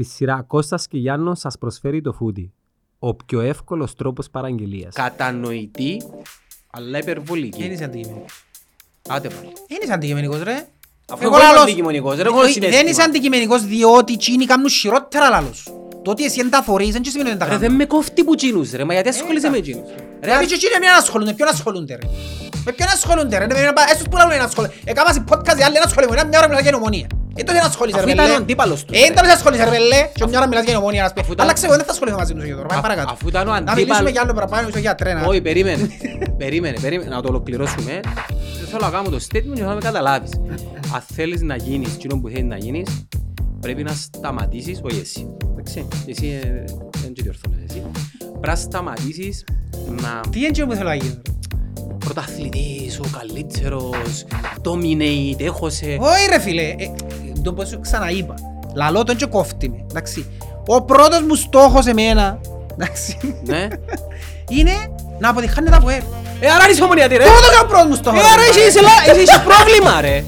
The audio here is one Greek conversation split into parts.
Στη σειρά Κώστας και Γιάννος σας προσφέρει το φούτι. Ο πιο εύκολος τρόπος παραγγελίας. Κατανοητή, αλλά Δεν υπερβολική. είσαι αντικειμενικός. Άτε πάλι. Δεν είσαι αντικειμενικός ρε. Αφού Εγώ εγώ είμαι λαλώς- αντικειμενικός, ρε, έχω Όχι, συναίσθημα. Δεν είσαι αντικειμενικός διότι εκείνοι κάνουν χειρότερα λάλος. Το ότι εσύ δεν τα θωρείς δεν σημαίνει ότι δεν τα Ρε, κάνουν. δεν με κόφτει που τσίνους, ρε, μα γιατί ασχολείσαι με εκείνους. Ρε, αφού και εκείνοι με ποιον ασχολούνται, ποιον ασχολούνται ρε. Με ποιον ασχολούνται ρε, ρε, ρε, έσως που λαλούν να ασχολούνται. Έκαμα σε podcast οι άλλοι να ασχολούνται, μια ώρα μιλάς για νομονία. Ε, τότε να ασχολείσαι ρε Αφού ήταν πέλε. ο αντίπαλος τους, Ε, ρε. τώρα σε ασχολείσαι ρε πέλε, και μια ώρα μιλάς για νομονία να σου πει. Αφού ήταν- Αλλά ξέρω, δεν θα ασχοληθώ μαζί τους τώρα, πάμε Αφ- παρακάτω. αφού ήταν ο Να αντίπαλος- μιλήσουμε για άλλο παραπάνω, είσαι γιατρέ να. Όχι, περίμενε. περίμενε, περίμενε. Να το ολοκληρώσουμε. Δεν θέλω να κάνω το statement και να με καταλάβεις. Αν θέλεις να γίνεις εκείνο που θέλεις να γίνεις, πρέπει να σταματήσεις, όχι εσύ. Εντάξει, εσύ ε, δεν και διορθώνεσαι εσύ. Πρέπει να σταματήσεις να Τι είναι εκείνο που θέλω να γίνω. ρε. πρωταθλητής, ο καλύτερος, dominate, έχωσε. Όχι ρε φίλε, ε, το πως σου ξαναείπα. Λαλό τον και κόφτη με, εντάξει. Ο πρώτος μου στόχος εμένα, εντάξει, Ναι. είναι να αποτυχάνεται από ελ. Ε, άρα είσαι ομονιατή, ρε. Το το κάνω πρώτος μου στόχος. Ε, άρα ρε, είσαι- ρε. είσαι λα- είσαι- είσαι πρόβλημα, ρε.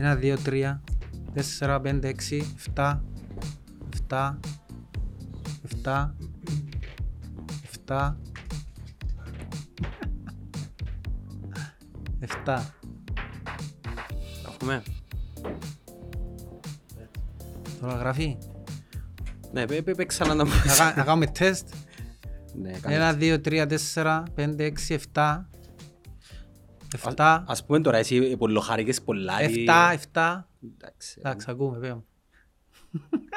ένα 2, 3, 4, 5, 6, 7, 7, 7, 7, 7. Έχουμε. Τώρα γράφει. Ναι, πέπε ξανά να μου... Να κάνουμε τεστ. Ναι, 1, 2, 3, 4, 5, 6, 7, έξι, εφτά. Εφτά, Ας πούμε τώρα εσύ πολλοχάρηκες πολλά. εφτά, εφτά. Εντάξει. Εντάξει, ακούμε, πέω.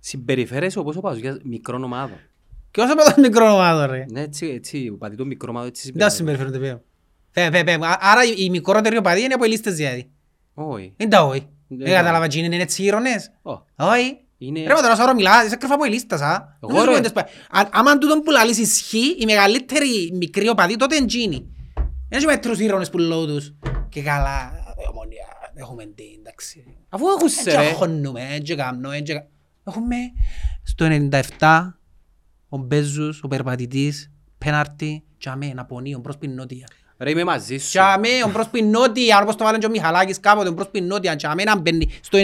Συμπεριφέρεσαι όπως ο Παζουκιάς μικρών ομάδων. Και όσο με το μικρό ομάδα ρε. Ναι, έτσι, έτσι, ο πατητό μικρό ομάδο έτσι Δεν συμπεριφέρεται. συμπεριφέρονται πέω. Πέ, πέ, πέ. Α- Άρα η- η μικρότερη οπαδή είναι από οι λίστες δηλαδή. Όχι. Δεν τα όχι. Δεν Δεν τα- κατάλαβα τι είναι έτσι ήρωνες. Ω, Όχι. Είναι... Ρε μα τώρα σώρο μιλάς, είσαι κρυφά από η λίστα σα. Εγώ, Νομίζω ρε. που είναι τες- Αν- Άμα τούτον που λαλείς ισχύει, η μεγαλύτερη μικρή οπαδή τότε είναι εκείνη. Δεν έχει μέτρους ήρωνες που λέω τους. Και καλά, ε, ομόνια, έχουμε τι, εντάξει. Αφού έχεις Έτσι ρε. αγχώνουμε, έτσι κάνω, έτσι κα- Έχουμε στο 97 ο Μπέζους, ο περπατητής, πέναρτη, τσάμε, να πονεί, ο προς την νότια. Ρε είμαι μαζί σου. Τσάμε, ο προς την νότια, όπως το βάλουν και ο Μιχαλάκης κάποτε, ο προς την νότια, τσάμε να μπαίνει στο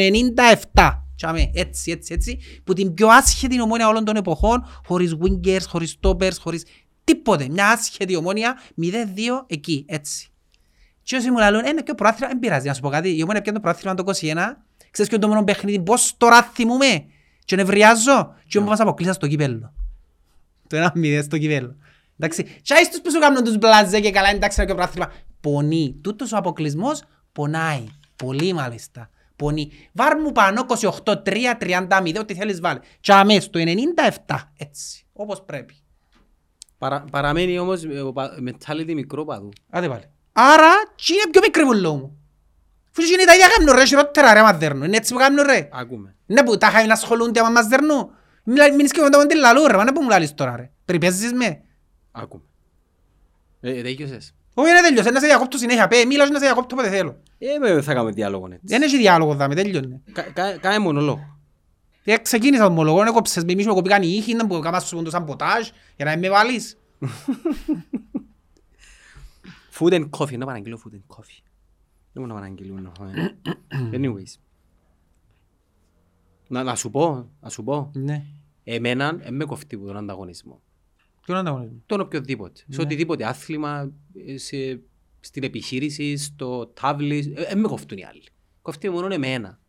97. Τσάμε, έτσι, έτσι, έτσι, που την πιο άσχετη ομόνια όλων των εποχών, χωρίς wingers, χωρίς stoppers, χωρίς τίποτε. Μια άσχετη ομόνια, 0-2 εκεί, έτσι. Και όσοι μου λαλούν, ένα και προάθλημα, δεν πειράζει, να σου πω κάτι. Η ομόνια πιάνε το προάθλημα το 21, ξέρεις και το μόνο παιχνίδι, πώς τώρα θυμούμε. Και νευριάζω, και όμως μας αποκλείσαν στο κύπελλο. Το ένα μηδέν στο κυπέλλο. Εντάξει, και άιστος που σου κάνουν τους μπλαζέ και καλά εντάξει να και πράθυμα. Πονεί. Τούτος ο αποκλεισμός πονάει. Πολύ μάλιστα. Πονεί. Βάρ μου πάνω 28-3-30 ό,τι θέλεις βάλει. Και αμέσως το 97. Έτσι. Όπως πρέπει. Παρα- Παραμένει όμως ε, ο πα- mentality μικρό παδού. Άντε πάλι. Άρα, τι είναι πιο μικρή μου λόγω μου. Φου είναι τα ίδια κάνουν ρε, χειρότερα ρε άμα δέρνουν. Είναι έτσι που κάνουν ρε. Ακούμε. Ναι που τα χάει να ασχολούνται άμα μας δέρνουν. Μην λα- Μην σκέφτονται με την λαλού ρε, μα να που μου λαλείς τώρα ρε. Περιπέζεις με. Ακούμε. Ε, τέλειωσες. Όχι, είναι τέλειος, να σε διακόπτω συνέχεια, πέ, μίλας και να σε διακόπτω όποτε θέλω. Ε, με- θα κάνουμε διάλογο έτσι. Δεν έχει διάλογο δάμε, τέλειωνε. Κα- κα- Κάνε μονολόγο. Ε, Ξεκίνησα τον μολογό, έκοψες με, μη σου κοπήκαν οι ήχοι, να που κάμα σου το σαμποτάζ, για να με βάλεις. Food and coffee. Να παραγγείλω food and coffee. Δεν μπορώ να παραγγείλω. ε. Anyways. Να, να σου πω, να σου πω. Ναι. Εμένα, δεν με κοφτεί από τον ανταγωνισμό. Ποιο είναι ανταγωνισμό; Τον οποιοδήποτε. Σε οτιδήποτε άθλημα, ε, σε, στην επιχείρηση, στο τάβλι, δεν με κοφτούν οι άλλοι. Κοφτεί μόνο εμένα.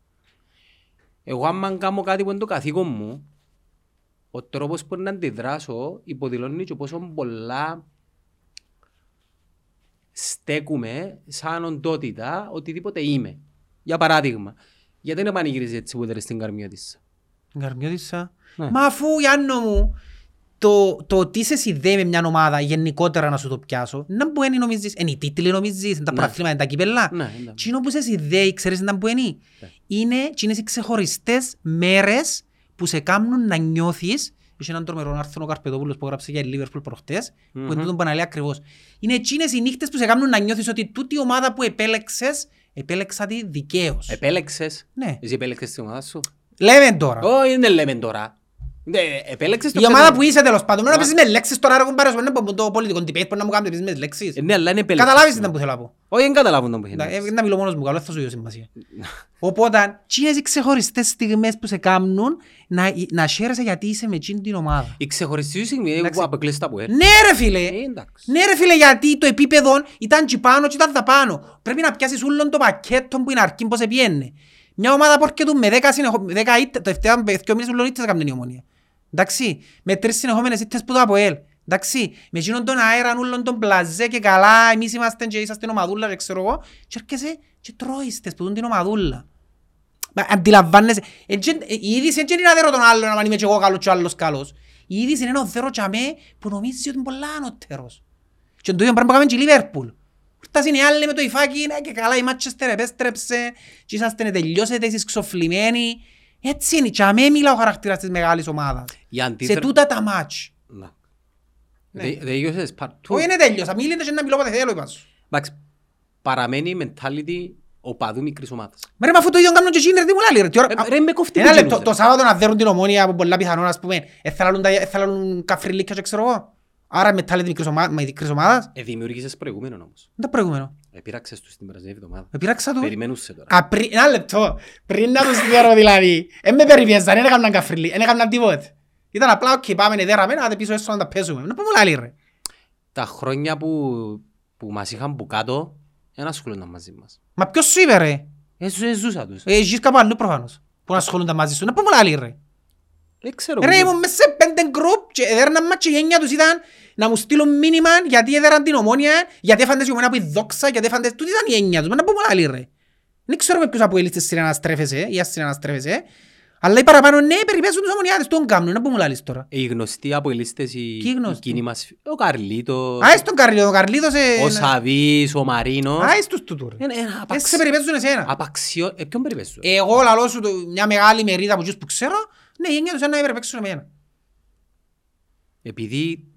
Εγώ άμα κάνω κάτι που είναι το καθήκον μου, ο τρόπος που να αντιδράσω υποδηλώνει και πόσο πολλά στέκουμε σαν οντότητα οτιδήποτε είμαι. Για παράδειγμα, γιατί δεν πανηγυρίζεις έτσι που στην καρμιώτησα. Καρμιώτησα. Ναι. Μα αφού, Γιάννο μου, το, το ότι σε συνδέει με μια ομάδα γενικότερα να σου το πιάσω, να που είναι νομίζεις, είναι οι τίτλοι νομίζεις, είναι τα Ναι. προαθλήματα, είναι τα κύπελα. Ναι, ναι. Τι είναι που σε συνδέει, ξέρεις να που είναι; Ναι. Είναι εκείνες οι ξεχωριστές μέρες που σε κάνουν να νιώθεις Είχε έναν τρομερό άρθρο ο Καρπετόπουλος που έγραψε για η Liverpool προχτές, που Μμμ. είναι τούτον που αναλύει ακριβώς. Είναι εκείνες οι νύχτες που σε κάνουν να νιώθεις ότι τούτη η ομάδα που επέλεξες Επέλεξα τη δικαίως. Επέλεξες; Ναι. Εσύ επέλεξες την ομάδα σου; Λέμε τώρα. Όχι, δεν λέμε τώρα. Ναι, Επέλεξες το Η ομάδα ξέρω. που είσαι τέλος πάντων, να Μα- παίζεις με λέξεις τώρα, ρε κουμπάρε, σου, να πω το πολιτικό debate, μπορεί να μου κάνετε με λέξεις. Ε, Ναι, αλλά είναι επέλεξες. Καταλάβεις τι ήταν που θέλω να πω. Όχι, δεν καταλάβουν τον που έχει Εντάξει, εννοήσει. ε, Να μιλώ μόνος μου, καλό, δεν θα σου δώσω σημασία. Οπότε, τι είναι οι ξεχωριστές στιγμές που σε κάνουν να, να χαίρεσαι γιατί είσαι με εκείνη την ομάδα. Η ξεχωριστή στιγμή είναι Εντάξει. που αποκλείσεις τα που έρθει. Ναι ρε φίλε, Ε, εντάξει. ναι ρε φίλε γιατί το επίπεδο ήταν τσι πάνω και ήταν τα πάνω. Πρέπει να πιάσεις όλον το πακέτο που είναι αρκεί πώς πιένε. Μια ομάδα που έρχεται με 10 συνεχο... 10 ήττες, το τελευταίο δύο μήνες ούλον ήττες έκαμε η ομονία. Εντάξει, με τρεις συνεχόμενες ήττες που το ΑΠΟΕΛ. Εντάξει, με εκείνον τον αέρα, όλον τον πλαζέ και καλά, εμείς είμαστε και είσαστε ομαδούλα και ξέρω εγώ, και έρχεσαι και τρώεις τες που δουν την ομαδούλα. Μα Αντιλαμβάνεσαι, ε, τζεν- ε, η είδηση δεν είναι να δέρω τον άλλον, αν είμαι και εγώ καλός και ο άλλος καλός. Η είδηση είναι να δέρω και αμέ που νομίζει ότι είναι πολλά ανώτερος. Και το ίδιο πράγμα που κάνουμε και η Λίβερπουλ. Φτάσουν οι άλλοι με το υφάκι, ναι και καλά η Μάτσεστερ επέστρεψε και είσαστε να τελειώσετε, εσείς ξοφλημένοι. Έτσι είναι, και αμέ μιλά ο χαρακτήρας της μεγάλης ομάδας. Η Σε αντίθετα... τούτα τα μάτς. Να. Ναι. Δε- Τελειώσες part two. Όχι είναι τέλειωσα, μίλητε και να μιλώ όποτε θέλω είπας σου. Εντάξει, παραμένει η mentality οπαδού μικρής ομάδας. Μα ρε, μα αφού το ίδιο κάνουν και εκείνοι ρε, τι μου λάλλει ρε. τι ώρα- Ε, ρε, με κόφτει Ένα που λεπτό, γίνονται. το Σάββατο να δέρουν την ομόνια από πολλά πιθανόν, ας πούμε, ε, θα λαλούν τα- ε, θα λαλούν καφριλίκια και ξέρω εγώ. Άρα η mentality μικρής ομα- μα- μικρής ομάδας, Ε, δημιούργησες προηγούμενο όμως. είναι το προηγούμενο. Επήραξες τους την περασμένη εβδομάδα. Επειράξα του. Περιμένουσαι τώρα. Α, πρι- Ένα λεπτό. Πριν να τους δέρω δηλαδή. Εν με περιπέζαν, δεν έκαναν καφριλί, δεν έκαναν τίποτε. Ήταν απλά, οκ, πάμε, ναι, δέραμε, να πίσω έσω να τα παίζουμε. Να πούμε λάλη ρε. Τα χρόνια που, που μας είχαν που κάτω, δεν ασχολούνταν μαζί μας. Μα ποιος σου είπε ρε; Ε, ζου- ε, ζούσα τους. Ε, Ζεις κάπου αλλού προφανώς. Που να ασχολούνται μαζί σου. Να πούμε λάλη ρε. Δεν ξέρω. Ρε που- ήμουν μέσα σε πέντε γκρουπ και έδερναν μας και η έννοια τους ήταν να μου στείλουν μήνυμα γιατί έδεραν την ομόνια, γιατί έφαντες η ομόνια που η δόξα, γιατί έφαντες... Τούτη ήταν η έννοια τους. Μα να πούμε λάλη ρε. Δεν ξέρω με ποιους από ελίστες συναναστρέφεσαι ή ας συναναστρέφεσαι. Αλλά οι παραπάνω ναι περιπέζουν τους ομονιάτες. Τον κάνουν. Να πούμε λάλης τώρα. Οι γνωστοί από οι λίστες, οι, Ποιοι οι γνωστοί; κοινοί μας, ο Καρλίτος, Άις τον Καρλίδο, ο Καρλίδος... ε, ο Σαβής, ο Μαρίνος. Άις τους τούτου ρε. Είναι ένα Έτσι απαξ- σε περιπέζουν εσένα. απαξιό... Ε, ποιον περιπέζουν; Εγώ λαλώ σου το- μια μεγάλη μερίδα από τους που ξέρω, ναι, η έννοια τους είναι να περιπέξουν εμένα. Επειδή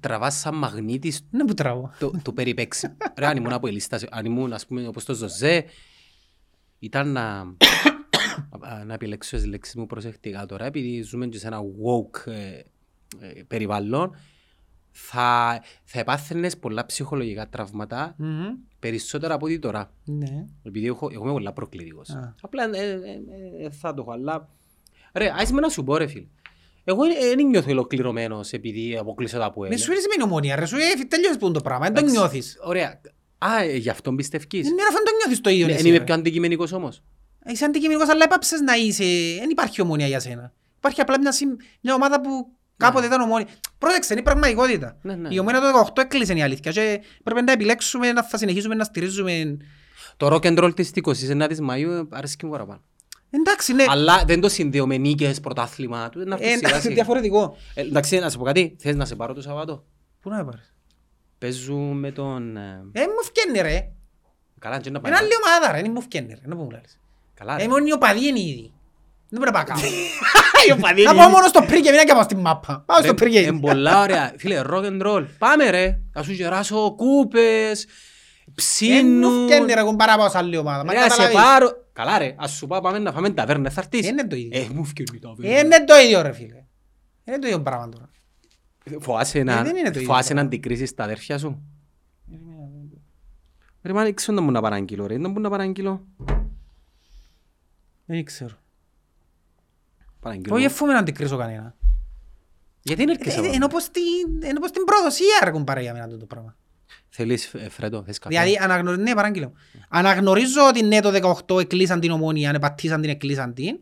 τραβάς σαν μαγνήτης Ναι που τραβώ. το, το περιπέξει. Ρε, αν ήμουν από η λίστα, αν ήμουν, ας πούμε, όπως το Ζωζέ, ήταν να, να- να επιλέξω τις λέξεις μου προσεκτικά τώρα, επειδή ζούμε και σε ένα woke ε, ε, περιβάλλον, θα, θα επάθαινες πολλά ψυχολογικά τραύματα, Μμμ. περισσότερα από ό,τι τώρα. Ναι. Επειδή έχω, εγώ είμαι πολλά προκλητικός. Α. Απλά ε, ε, ε, ε, θα το έχω, αλλά... Ρε, άσε με να σου πω ρε φίλε. Εγώ δεν νιώθω ολοκληρωμένος επειδή αποκλείσω τα που Με σου είναι σημαίνει ομόνια ρε, σου ε, τέλειωσες που είναι το πράγμα, δεν το Εντάξει. νιώθεις. Ωραία. Α, ε, γι' αυτόν πιστεύεις. Ναι, αφού δεν το νιώθεις το ίδιο Ναι, εσύ, Δεν είμαι ρε. πιο αντικειμενικός όμως. Είσαι αντικειμενικός, αλλά έπαψες να είσαι, δεν υπάρχει ομόνια για σένα. Υπάρχει απλά μια, συμ- μια ομάδα που κάποτε ήταν ομόνια. Πρόσεξε, είναι η πραγματικότητα. Ναι, ναι. Η ομόνια το 18 έκλεισε η αλήθεια και πρέπει να επιλέξουμε να θα συνεχίσουμε να στηρίζουμε. Το rock and roll της 29ης Μαΐου αρέσκει μου παραπάνω. Εντάξει, ναι. Αλλά δεν το συνδέω με νίκες, πρωτάθλημα. του, να έρθει Ε, σιγά εντάξει, σιγά. διαφορετικό. Ε, Εντάξει, να σου πω κάτι. Θες να σε πάρω το Σαββάτο; Πού να με πάρεις; Παίζουν με τον... ε, Ε, μου φκένει ρε. Καλά, και να πάει. Είναι άλλη ομάδα ρε, δεν μου φκένει ρε, να μου λες. Καλά, Ε, ρε. μόνο οι οπαδοί είναι ήδη. Δεν πρέπει να πάω κάπου. Οι οπαδοί Να είναι πάω ήδη. μόνο στο πρίγκε, μην να πάω στην μάπα. Πάω στο Ρε, πρίγκε. εν πολλά ωραία. Φίλε, rock and roll. Πάμε ρε. Θα σου γεράσω κούπες, Δεν μου ψήνουν. φκένει ρε, έχουν πάρα πάως σε άλλη ομάδα. Μα Ρε, να σε καταλάβεις. πάρω. Καλά ρε, ας σου πάω πάμε να φάμε ταβέρνα, θα έρθεις. Είναι το ίδιο. Ε, μου φκένει τα Ε, ταβέρνα. Είναι το ίδιο ρε φίλε. Είναι το ίδιο πράγμα τώρα. Φοάσαι Ε, να, δεν είναι το ίδιο φοάσαι να πράγμα. αντικρίσεις τα αδέρφια σου. Ρε μα έξω να μου να παραγγείλω ρε, να μου να παραγγείλω. Δεν ξέρω. Παραγγείλω. Όχι εφούμε να αντικρίσω κανένα. Γιατί δεν έρχεσαι Ε, εδώ; Ενώ πως την- ενώ πως την προδοσία ρε κουμπάρε για μένα το πράγμα. Θέλεις ε, Φρέντο, θες καφέ. Δηλαδή αναγνωρίζω, ναι παράγγειλε μου. Αναγνωρίζω ότι ναι το 18 εκλείσαν την ομόνια, αν πατήσαν την εκλείσαν την.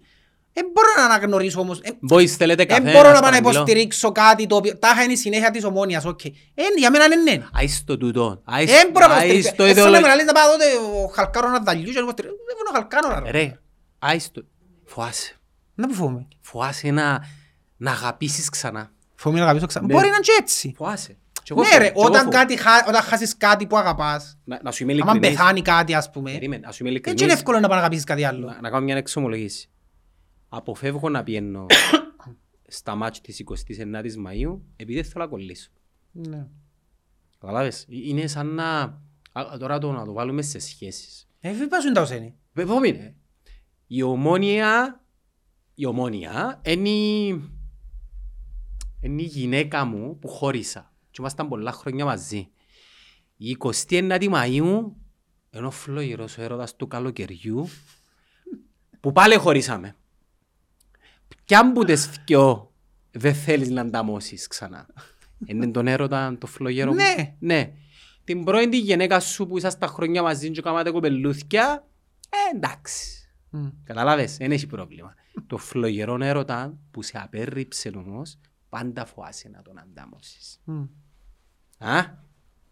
Δεν μπορώ να αναγνωρίσω όμως. ε, Boys θέλετε καφέ, Δεν μπορώ να να πάω να παραγγείλω. υποστηρίξω κάτι το οποίο τάχα είναι η συνέχεια της ομόνιας, οκ. Ε, για μένα είναι ναι. Άις το τούτο. άις- Δεν μπορώ να άις υποστηρίξω. το Έτσι να ιδεολογικό. με λες να πάω τότε ο χαλκάρο να δαλιού και να υποστηρίξω. Δεν μπορώ χαλκάρο ρε. Ρε, άις το... Φοάσαι. Να που φοβούμαι. Φοάσαι να, να αγαπήσεις ξανά. Φοβούμαι να αγαπήσω ξανά. Ναι. Μπορεί να είναι και έτσι. Φοάσαι. Κι εγώ Ναι φοβούμαι, ρε, κι εγώ όταν, φοβούμαι. κάτι, χα- όταν χάσεις κάτι που αγαπάς, Να, να σου είμαι άμα ειλικρινής. πεθάνει κάτι ας πούμε, Περίμενε, να σου είμαι έτσι είναι ειλικρινής. εύκολο να πάει να αγαπήσεις κάτι άλλο. Να, να κάνω μια εξομολογήση. Αποφεύγω να πιένω στα μάτια της 29ης Μαΐου επειδή δεν θέλω να κολλήσω. Ναι. Καταλάβες; Ε, Είναι σαν να... α, Τώρα το, να το βάλουμε σε σχέσεις. Ε, δεν πάσουν τα οσένη. Επόμενε. Η ομόνια, η ομόνια είναι η, είναι η γυναίκα μου που χώρισα. Και ήμασταν πολλά χρόνια μαζί. Η 29η Μαΐου, ενώ φλόγερος ο έρωτας του καλοκαιριού, που πάλι χωρίσαμε. Κι αν που τις θκυο δεν θέλεις να ανταμώσεις ξανά. Είναι τον έρωτα, το φλογέρο μου. Ναι. Ναι. Την πρώην τη γυναίκα σου που είσαστε χρόνια μαζί και κάνατε κοπελούθκια, ε, εντάξει. Μμ. Καταλάβες, δεν έχει πρόβλημα. το φλογερό έρωτα που σε απέρριψε όμως, πάντα φοάσαι να τον αντάμωσεις. Μμ. Α,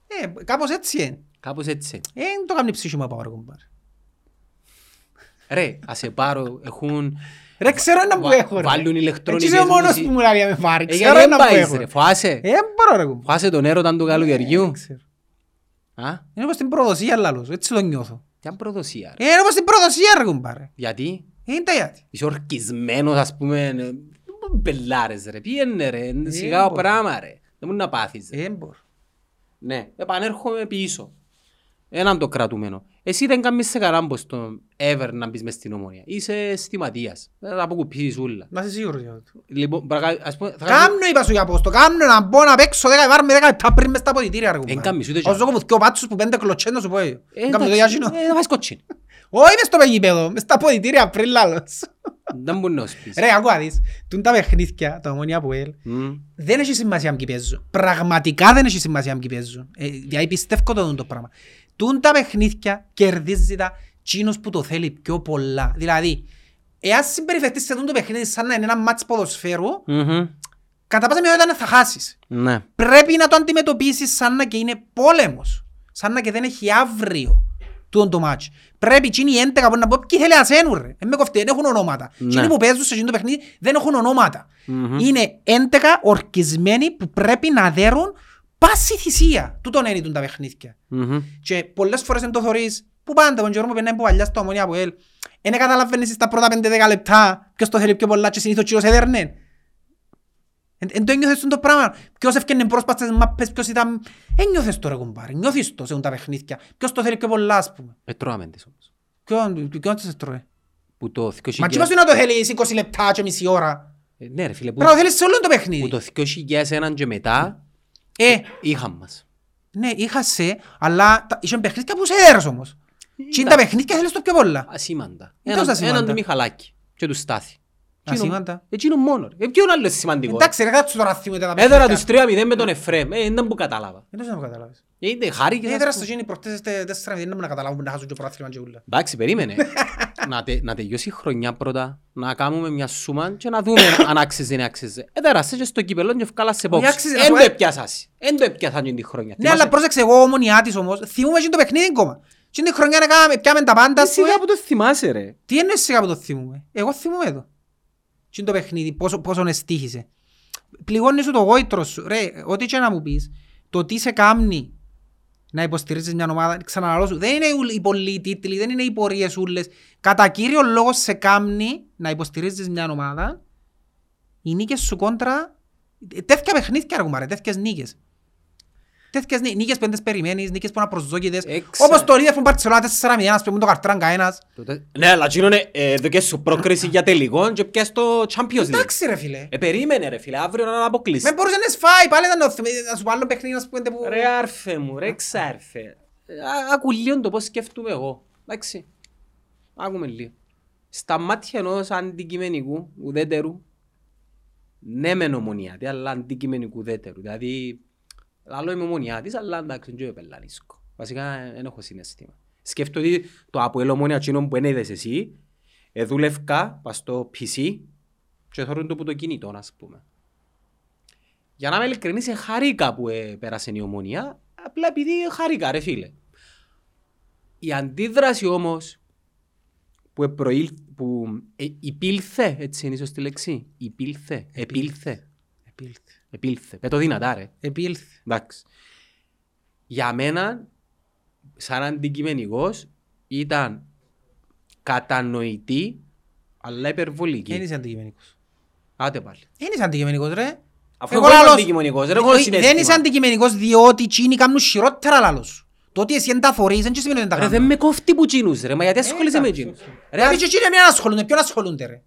Ε, κάπως έτσι είναι. κάπως έτσι. Ε, δεν το κάνει η ψυχή μου από άρα, κουμπάρε. Ρε, ας σε πάρω, έχουν... Ρε, ξέρω ένα που Βα- έχω, ρε. βάλουν ηλεκτρονικές Έτσι είσαι ο μόνος μουσι- που μου λέει με πάρει. Ε, Ξέρω γιατί δεν ένα που πάεις έχω. ρε, φοάσαι. Ε, δεν μπορώ, ρε, κουμπάρε. Φοάσαι τον έρωτα του καλοκαιριού. Δεν ξέρω. Α, Είναι όπως την προδοσία, λαλός. Έτσι το νιώθω. τι αν προδοσία ρε. Ε, είναι όπως την προδοσία, ρε, κουμπάρε. Γιατί; Ε, Είναι τα γιατί. είσαι ορκισμένος ας πούμε, ε, μπελάρες ρε, πήγαινε ρε, είναι σιγά ο μπορώ. πράγμα ρε. Δεν μπορεί να πάθεις. ρε. Ε, δεν μπορώ. Ναι, επανέρχομαι πίσω. Έναν το κρατούμενο. Εσύ δεν κάνεις σε καράμπος στο ever να μπεις μες στην ομόνια. Είσαι στιματίας. Δεν θα αποκουπίσεις ούλα. Να είσαι σίγουρος για αυτό. Λοιπόν, παρακα- ας πούμε, θα Κάμνω είπα σου για πόστο, κάμνω να μπω να παίξω δέκα βάρ με δέκα λεπτά πριν μες στα ποδητήρια ρε κουμπάρε. Εν κάμνεις ούτε Ως τζάμπα. δω μου δυο πάτσους που πέντε κλωτσές να σου πω εγώ. Ε, Κάμνω το εντάξει, γιάσινο. ε, θα φάεις κοτσίν. Όχι μες στο πεγίπεδο, μες στα ποδητήρια πριν λάλος. Δεν μπορεί να σου πεις. Ρε, ακούω να δεις, τούν τα παιχνίδια, τα ομόνια που έλ, Μμ. δεν έχει σημασία αν ποιοι παίζουν. Πραγματικά δεν έχει σημασία αν ποιοι παίζουν. Ε, δηλαδή πιστεύω το δουν το πράγμα. Τούν τα παιχνίδια κερδίζει τα τσίνος που το θέλει πιο πολλά. Δηλαδή, εάν συμπεριφερθείς σε τούν το παιχνίδι σαν να είναι ένα μάτς ποδοσφαίρου, Μμμ. κατά πάσα πιθανότητα θα χάσεις. Ναι. Πρέπει να το αντιμετωπίσεις σαν να και είναι πόλεμος. Σαν να και δεν έχει αύριο τούτο το μάτς. Πρέπει εκείνοι οι 11 που να πω ποιοι θέλει να σένουν ρε. Ε, με κοφτεί, δεν έχουν ονόματα. Ναι. Εκείνοι που παίζουν σε εκείνο το παιχνίδι δεν έχουν ονόματα. Μμμ. Είναι 11 ορκισμένοι που πρέπει να δέρουν πάση θυσία. Τούτον είναι τα παιχνίδια. Μμμ. Και πολλές φορές δεν το θωρείς που πάντα τον Γιώργο μου περνάει που παλιά στο ομονία που έλ. Δεν καταλαβαίνεις στα πρώτα 5-10 λεπτά ποιος το θέλει πιο πολλά και συνήθως κύριος έδερνε. Εν το ένιωθες το πράγμα. Ποιος έφτιανε πρόσπαστες μάπες, ποιος ήταν... Ένιωθες το ρε κουμπάρε, νιώθεις το σε τα παιχνίδια. Ποιος το θέλει πιο πολλά ας πούμε. Ε, τρώμε τις όμως. Ποιον ποιον το σε τρώει; Που το 2000 Μα τι μας είναι να το θέλεις 20 λεπτά και μισή ώρα. Ε, Ναι ρε φίλε, που Πρέπει να το θέλεις σε όλο το που παιχνίδι. το 2001 και μετά Ε, είχαν μας. ναι, είχα σε, αλλά τα- είχαν παιχνίδια που σε έδερες όμως. Και είναι τα παιχνίδια θέλεις το πιο πολλά. Ασήμαντα. Είναι Έναν- τόσο ασήμαντα. Έναν του Μιχαλάκη και του Στάθη. Εκείνο- Ασήμαντα. Εκείνο μόνο. ρε. Ε, ποιον άλλο είναι σημαντικό; Εντάξει ρε, κάτσε τώρα θυμούνται τα Έδωρα παιχνίδια. τους 3-0 με τον Εφραίμ. Ε, δεν που κατάλαβα. Δεν το να καταλάβεις. Ε, Είναι χάρη Ε, τώρα στο γίνει προχτές τε- τέσσερα μηδέν, να μην καταλάβουν να χάσουν και πρωτάθλημα και ούλα. Εντάξει, περίμενε. να, τε, να τελειώσει η χρονιά πρώτα, να κάνουμε μια σούμα και να δούμε αν άξιζε ή δεν άξιζε. Ε, τώρα σε και στο κυπελό και ευκάλα σε Όχι, box. άξιζε, να Εν σου το πω, ε- έπιασας. Εν το έπιασαν και την χρονιά. Ναι, Θυμάσαι- αλλά πρόσεξε, εγώ ομονιά της όμως, θυμούμαι και το παιχνίδι ακόμα. Και την χρονιά να κάναμε, πιάμε τα πάντα, Ε, ας πούμε. Σιγά που το θυμάσαι ρε. Τι εννοείς σιγά που το θυμούμαι. Εγώ θυμούμαι το. Και το παιχνίδι, πόσο, πόσο εστίχησε. Πληγώνει σου το γόητρο σου. Ρε, ό,τι και να μου πεις, το τι σε κάμνει να υποστηρίζεις μια ομάδα, ξαναλαλώ σου, δεν είναι ουλ- οι πολλοί τίτλοι, δεν είναι οι πορείες ούλες. Κατά κύριο λόγο σε κάμνει να υποστηρίζεις μια ομάδα, οι νίκες σου κόντρα, ε, τέτοια παιχνίδια ρε κουμπάρε, τέτοιες νίκες. Τέτοιες νί- νίκες που δεν τις περιμένεις, νίκες που είναι απροσδόκητες. Έξα. Όπως το Liverpool Barcelona 4-0, ας πούμε, το καρτράν κανένας. Τότε- Ναι, αλλά εκείνο είναι ε, εδώ και σου πρόκριση για τελικό και πιάσεις το Champions League. Εντάξει ρε φίλε. Ε, περίμενε ρε φίλε, αύριο να αποκλείσει. Με μπορούσε να σφάει, πάλι ήταν το- να σου πω άλλο παιχνίδι, να σου πούμε που... Ρε άρφε μου, ρε ξάρφε. Ε, α- Άκου λίγο το πώς σκέφτομαι εγώ. Εντάξει. Άκουμε λίγο. Στα μάτια ενός αντικειμενικού ουδέτερου, ναι μεν ομονιάτη, αλλά αντικειμενικού ουδέτερου. Δηλαδή, άλλο είμαι ομονιάτης, αλλά εντάξει, δεν πελανίσκω. Βασικά, δεν έχω συναισθήμα. Σκέφτομαι ότι το Αποέλ ομονία εκείνο που είδες εσύ, ε, δούλευκα πας στο PC και θεωρούν το που το κινητό, ας πούμε. Για να είμαι ειλικρινής, ε, χαρήκα που ε, πέρασε η ομονία, απλά επειδή χαρήκα ρε φίλε. Η αντίδραση όμως που, ε, προήλ, που ε, υπήλθε, έτσι είναι η σωστή λέξη, υπήλθε, επήλθε, Επήλθε. Επήλθε, πέτω δυνατά ρε, Επήλθε. εντάξει. Για μένα, σαν αντικειμενικός, ήταν κατανοητή, αλλά υπερβολική. Δεν είσαι αντικειμενικός. Άτε πάλι. Δεν είσαι αντικειμενικός ρε. Αφού Εγώ εγώ είμαι λαλώς- αντικειμενικός, δεν έχω Όχι, συναίσθημα. Δεν είσαι αντικειμενικός διότι εκείνοι κάνουν χειρότερα λάλος σου. Το ότι εσύ δεν τα θωρείς, δεν σημαίνει ότι δεν τα Ρε κάνουν. δεν με κόφτει που τσίνους ρε, μα γιατί ασχολείσαι με τσίνους. Ρε, Ρε, και εκείνοι με ποιον ασχολούνται, με ποιον ασχολούνται ρε;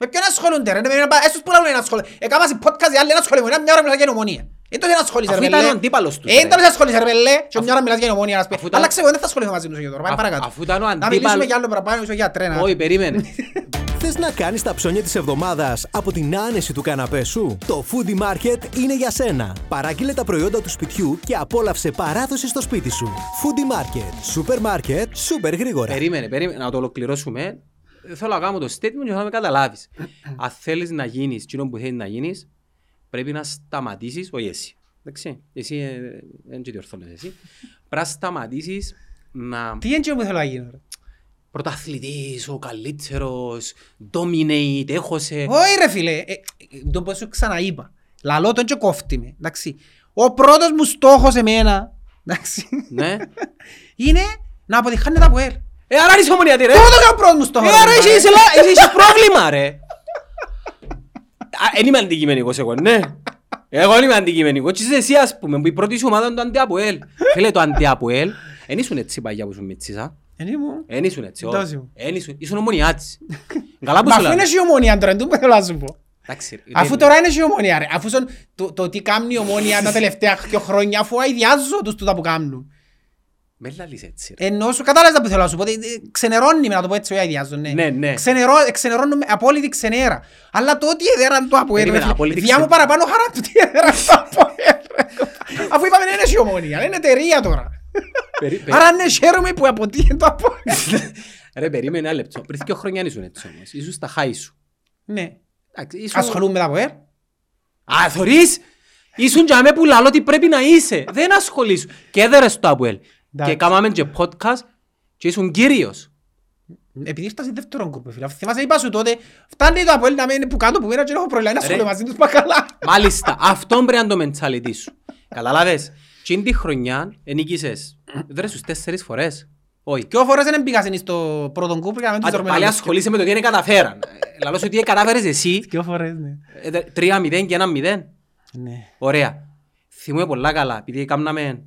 Με ποιον ασχολούνται ρε, με- με- έσως που λάβουν να ασχολούνται. Έκανας podcast, οι άλλοι να ασχολούνται, μια ώρα μιλάς για νομονία. Δεν το δεν ασχολείσαι Αφού ρε ήταν ο πελέ. αντίπαλος τους, Ε, ρε. δεν το ασχολείσαι ρε πελέ, και μια ώρα μιλάς για νομονία. να σου πει. Αφού ήταν- Άλλαξε, εγώ δεν θα ασχοληθώ μαζί τους για τώρα, πάμε Αφού- παρακάτω. αφού ήταν ο Να αντίπαλος- μιλήσουμε για άλλο παραπάνω, είσαι ο γιατρέ να. Όχι, περίμενε. Θες να κάνεις τα ψώνια της εβδομάδας από την άνεση του καναπέ σου; Το Foodie Market είναι για σένα. Παράγγειλε τα προϊόντα του σπιτιού και απόλαυσε παράδοση στο σπίτι σου. Foodie Market. Σούπερ μάρκετ, σούπερ γρήγορα. Περίμενε, περίμενε, να το ολοκληρώσουμε. Θέλω να κάνω το statement και θα με καταλάβεις. Αν θέλεις να γίνεις εκείνο που θέλεις να γίνεις, πρέπει να σταματήσεις, όχι εσύ. Εντάξει, εσύ ε, δεν και διορθώνεσαι εσύ. Πρέπει να σταματήσεις να Τι είναι εκείνο που θέλω να γίνω ρε. πρωταθλητής, ο καλύτερος, dominate, έχωσε. Όχι ρε φίλε, ε, ε, το που σου ξαναείπα. Λαλό τον και κόφτη με, εντάξει. Ο πρώτος μου στόχος εμένα, εντάξει, Ναι. είναι να αποτυχάνει τα ποέλ. Ε, άρα είσαι ομονιατή ρε. Τούτος είναι ο πρώτος μου Ε, στόχος. άρα ρε, εσύ ρε. είσαι λα- εσύ είσαι πρόβλημα ρε. Εν είμαι αντικειμενικός εγώ, ναι. Εγώ δεν είμαι αντικειμενικός. Και είσαι εσύ ας πούμε, που η πρώτη σου ομάδα είναι το αντιαποέλ. Φίλε, το αντιαποέλ, εν ήσουν έτσι παγιά που σου μίτσις, α. Εν ήμουν. Εν ήσουν έτσι, όχι. Εντός ήμουν. Εν ήσουν, ήσουν ομονιάτης. Καλά που Μα σου αφού λέω. είναι και η ομόνια τώρα, τούτο που θέλω να σου πω. Εντάξει, ρε, Αφού δεν- τώρα είναι και η ομόνια ρε. Αφού σον- το, το τι κάνει η ομόνια τα τελευταία δύο χρόνια, αφού αειδιάζω τους τούτα που κάνουν. Με λαλείς έτσι ρε. Ενώ σου κατάλαβες τα που θέλω να σου πω, ότι, ε, ξενερώνει με να το πω έτσι, όχι αειδιάζω, ναι. Ναι, ναι. Ξενερώ- ε, Ξενερώνω με απόλυτη ξενέρα. Αλλά το ότι έδεραν το Αποέλ, Περίμενε, ρε φίλε, απόλυτη διά μου ξε- παραπάνω χαρά του τι έδεραν το Αποέλ. ρε. Αφού είπαμε δεν είναι η ομόνια, είναι εταιρεία τώρα. Περί- περί- Άρα ναι, χαίρομαι που αποτύχει το Αποέλ. Ρε, περίμενε ένα λεπτό. Πριν δύο χρόνια ήσουν έτσι όμως. Ήσουν στα χάη σου. Ναι. Εντάξει, ήσουν- Ασχολούμαι με το Αποέλ. Α, θωρείς! Ήσουν για με που λαλώ ότι πρέπει να είσαι. Δεν ασχολείσου. Και έδερες το Αποέλ. Εντάξει. Και κάναμε και podcast και ήσουν κύριος. Επειδή φτάσει δεύτερον κούπε, φίλε. Θυμάσαι, είπα σου τότε, φτάνει το Αποέλ να μένει που κάτω που μένα και δεν έχω πρόβλημα. Είναι ασχολούμαι μαζί τους πά καλά. Μάλιστα, αυτό πρέπει να είναι το mentality σου. Καταλάβες. Και είναι τη χρονιά ενίκησες. Δεν σου τέσσερις φορές. Όχι. Δυο φορές δεν μπήκα στο πρώτο κούπε για να μην τους Άντε, δωρούμε Πάλι να ασχολείσαι με το τι είναι καταφέραν. Ε, Λαλώ σου ότι κατάφερες εσύ. Δυο φορές, ναι. ε, δε- Τρία μηδέν και ένα μηδέν. Ναι. Ωραία. Θυμούμαι πολλά καλά. Επειδή κάμναμε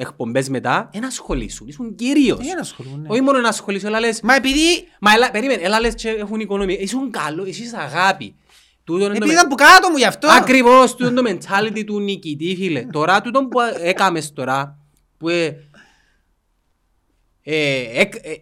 εκπομπές μετά, ένα ασχολήσουν. Ήσουν κύριος. Τι να ασχολούμαι, ναι. Όχι μόνο να ασχολήσουν, αλλά λες... Μα επειδή, Μα έλα, περίμενε, έλα λες και έχουν οικονομία. Ήσουν καλό, εσύ είσαι αγάπη. Τούτο είναι το επειδή με- ήταν που κάτω μου γι' αυτό. Ακριβώς, τούτο είναι το mentality του νικητή, φίλε. Τώρα, τούτο που έκαμες τώρα, που... ε, ε, εκ- ε,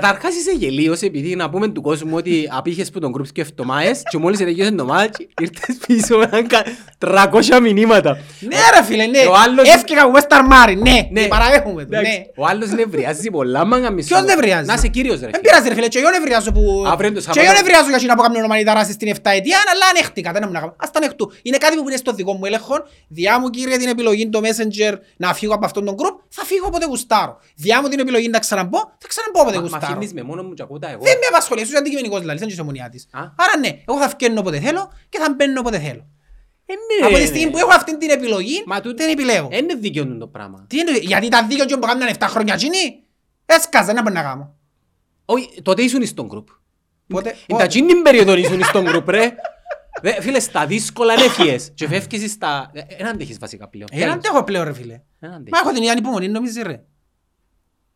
Καταρχάς είσαι γελίος επειδή να πούμε του κόσμου ότι απήχες που τον γκρουπ και εβδομάδες και μόλις τελειώσε το μάτσι ήρθες πίσω με έναν κα- 300 μηνύματα. Ναι ρε φίλε, ναι. Ο άλλος- Έφυγα από West Armari, ναι. Ναι. Ναι. Παραδέχομαι το, Εντάξει, ναι. Ο άλλος νευριάζει πολλά μάγα μισό. Ποιος νευριάζει; Να είσαι κύριος ρε. Δεν φίλε. πειράζει ρε φίλε, και εγώ νευριάζω που... Αύριο είναι το Και Σάββατο. εγώ νευριάζω για εκείνα που έκαναν ομανιτά ράση στην 7 ετία, αλλά ανέχτηκα, δεν ήμουν να κάνω. Ας τα ανεχτού. Είναι κάτι που είναι στο δικό μου έλεγχο. Διά μου κύριε την επιλογή το Messenger να φύγω από αυτόν τον group, θα φύγω όποτε γουστάρω. Διά μου την επιλογή να ξαναμπώ, θα ξαναμπώ όποτε Μα- Μα γουστάρω. Αφήνεις με μόνο μου και ακούω τα εγώ. Δεν με απασχολεί, είσαι αντικειμενικός δηλαδή, δεν είσαι ομονιά της. Α. Άρα ναι, εγώ θα φκένω όποτε θέλω και θα μπαίνω όποτε θέλω. Ε, ναι, Από τη ναι. στιγμή που έχω αυτή την επιλογή, Μα τούτο- δεν επιλέγω. Ε, Είναι δίκαιο του το πράγμα. Τι είναι, γιατί τα δίκαια και που κάνουν 7 χρόνια εκείνοι, έσκαζα, να μπορεί να κάνω. Όχι, τότε ήσουν στον γκρουπ. Πότε, Είναι τα εκείνη την περίοδο ήσουν στον γκρουπ ρε. Δε, Φίλε, στα δύσκολα είναι έφυγες και φεύγεις στα... ε, Εν αντέχεις βασικά πλέον. Ε, δεν αντέχω πλέον ρε φίλε. Εν αντέχεις. Μα έχω την ίδια ανυπομονή νομίζεις ρε.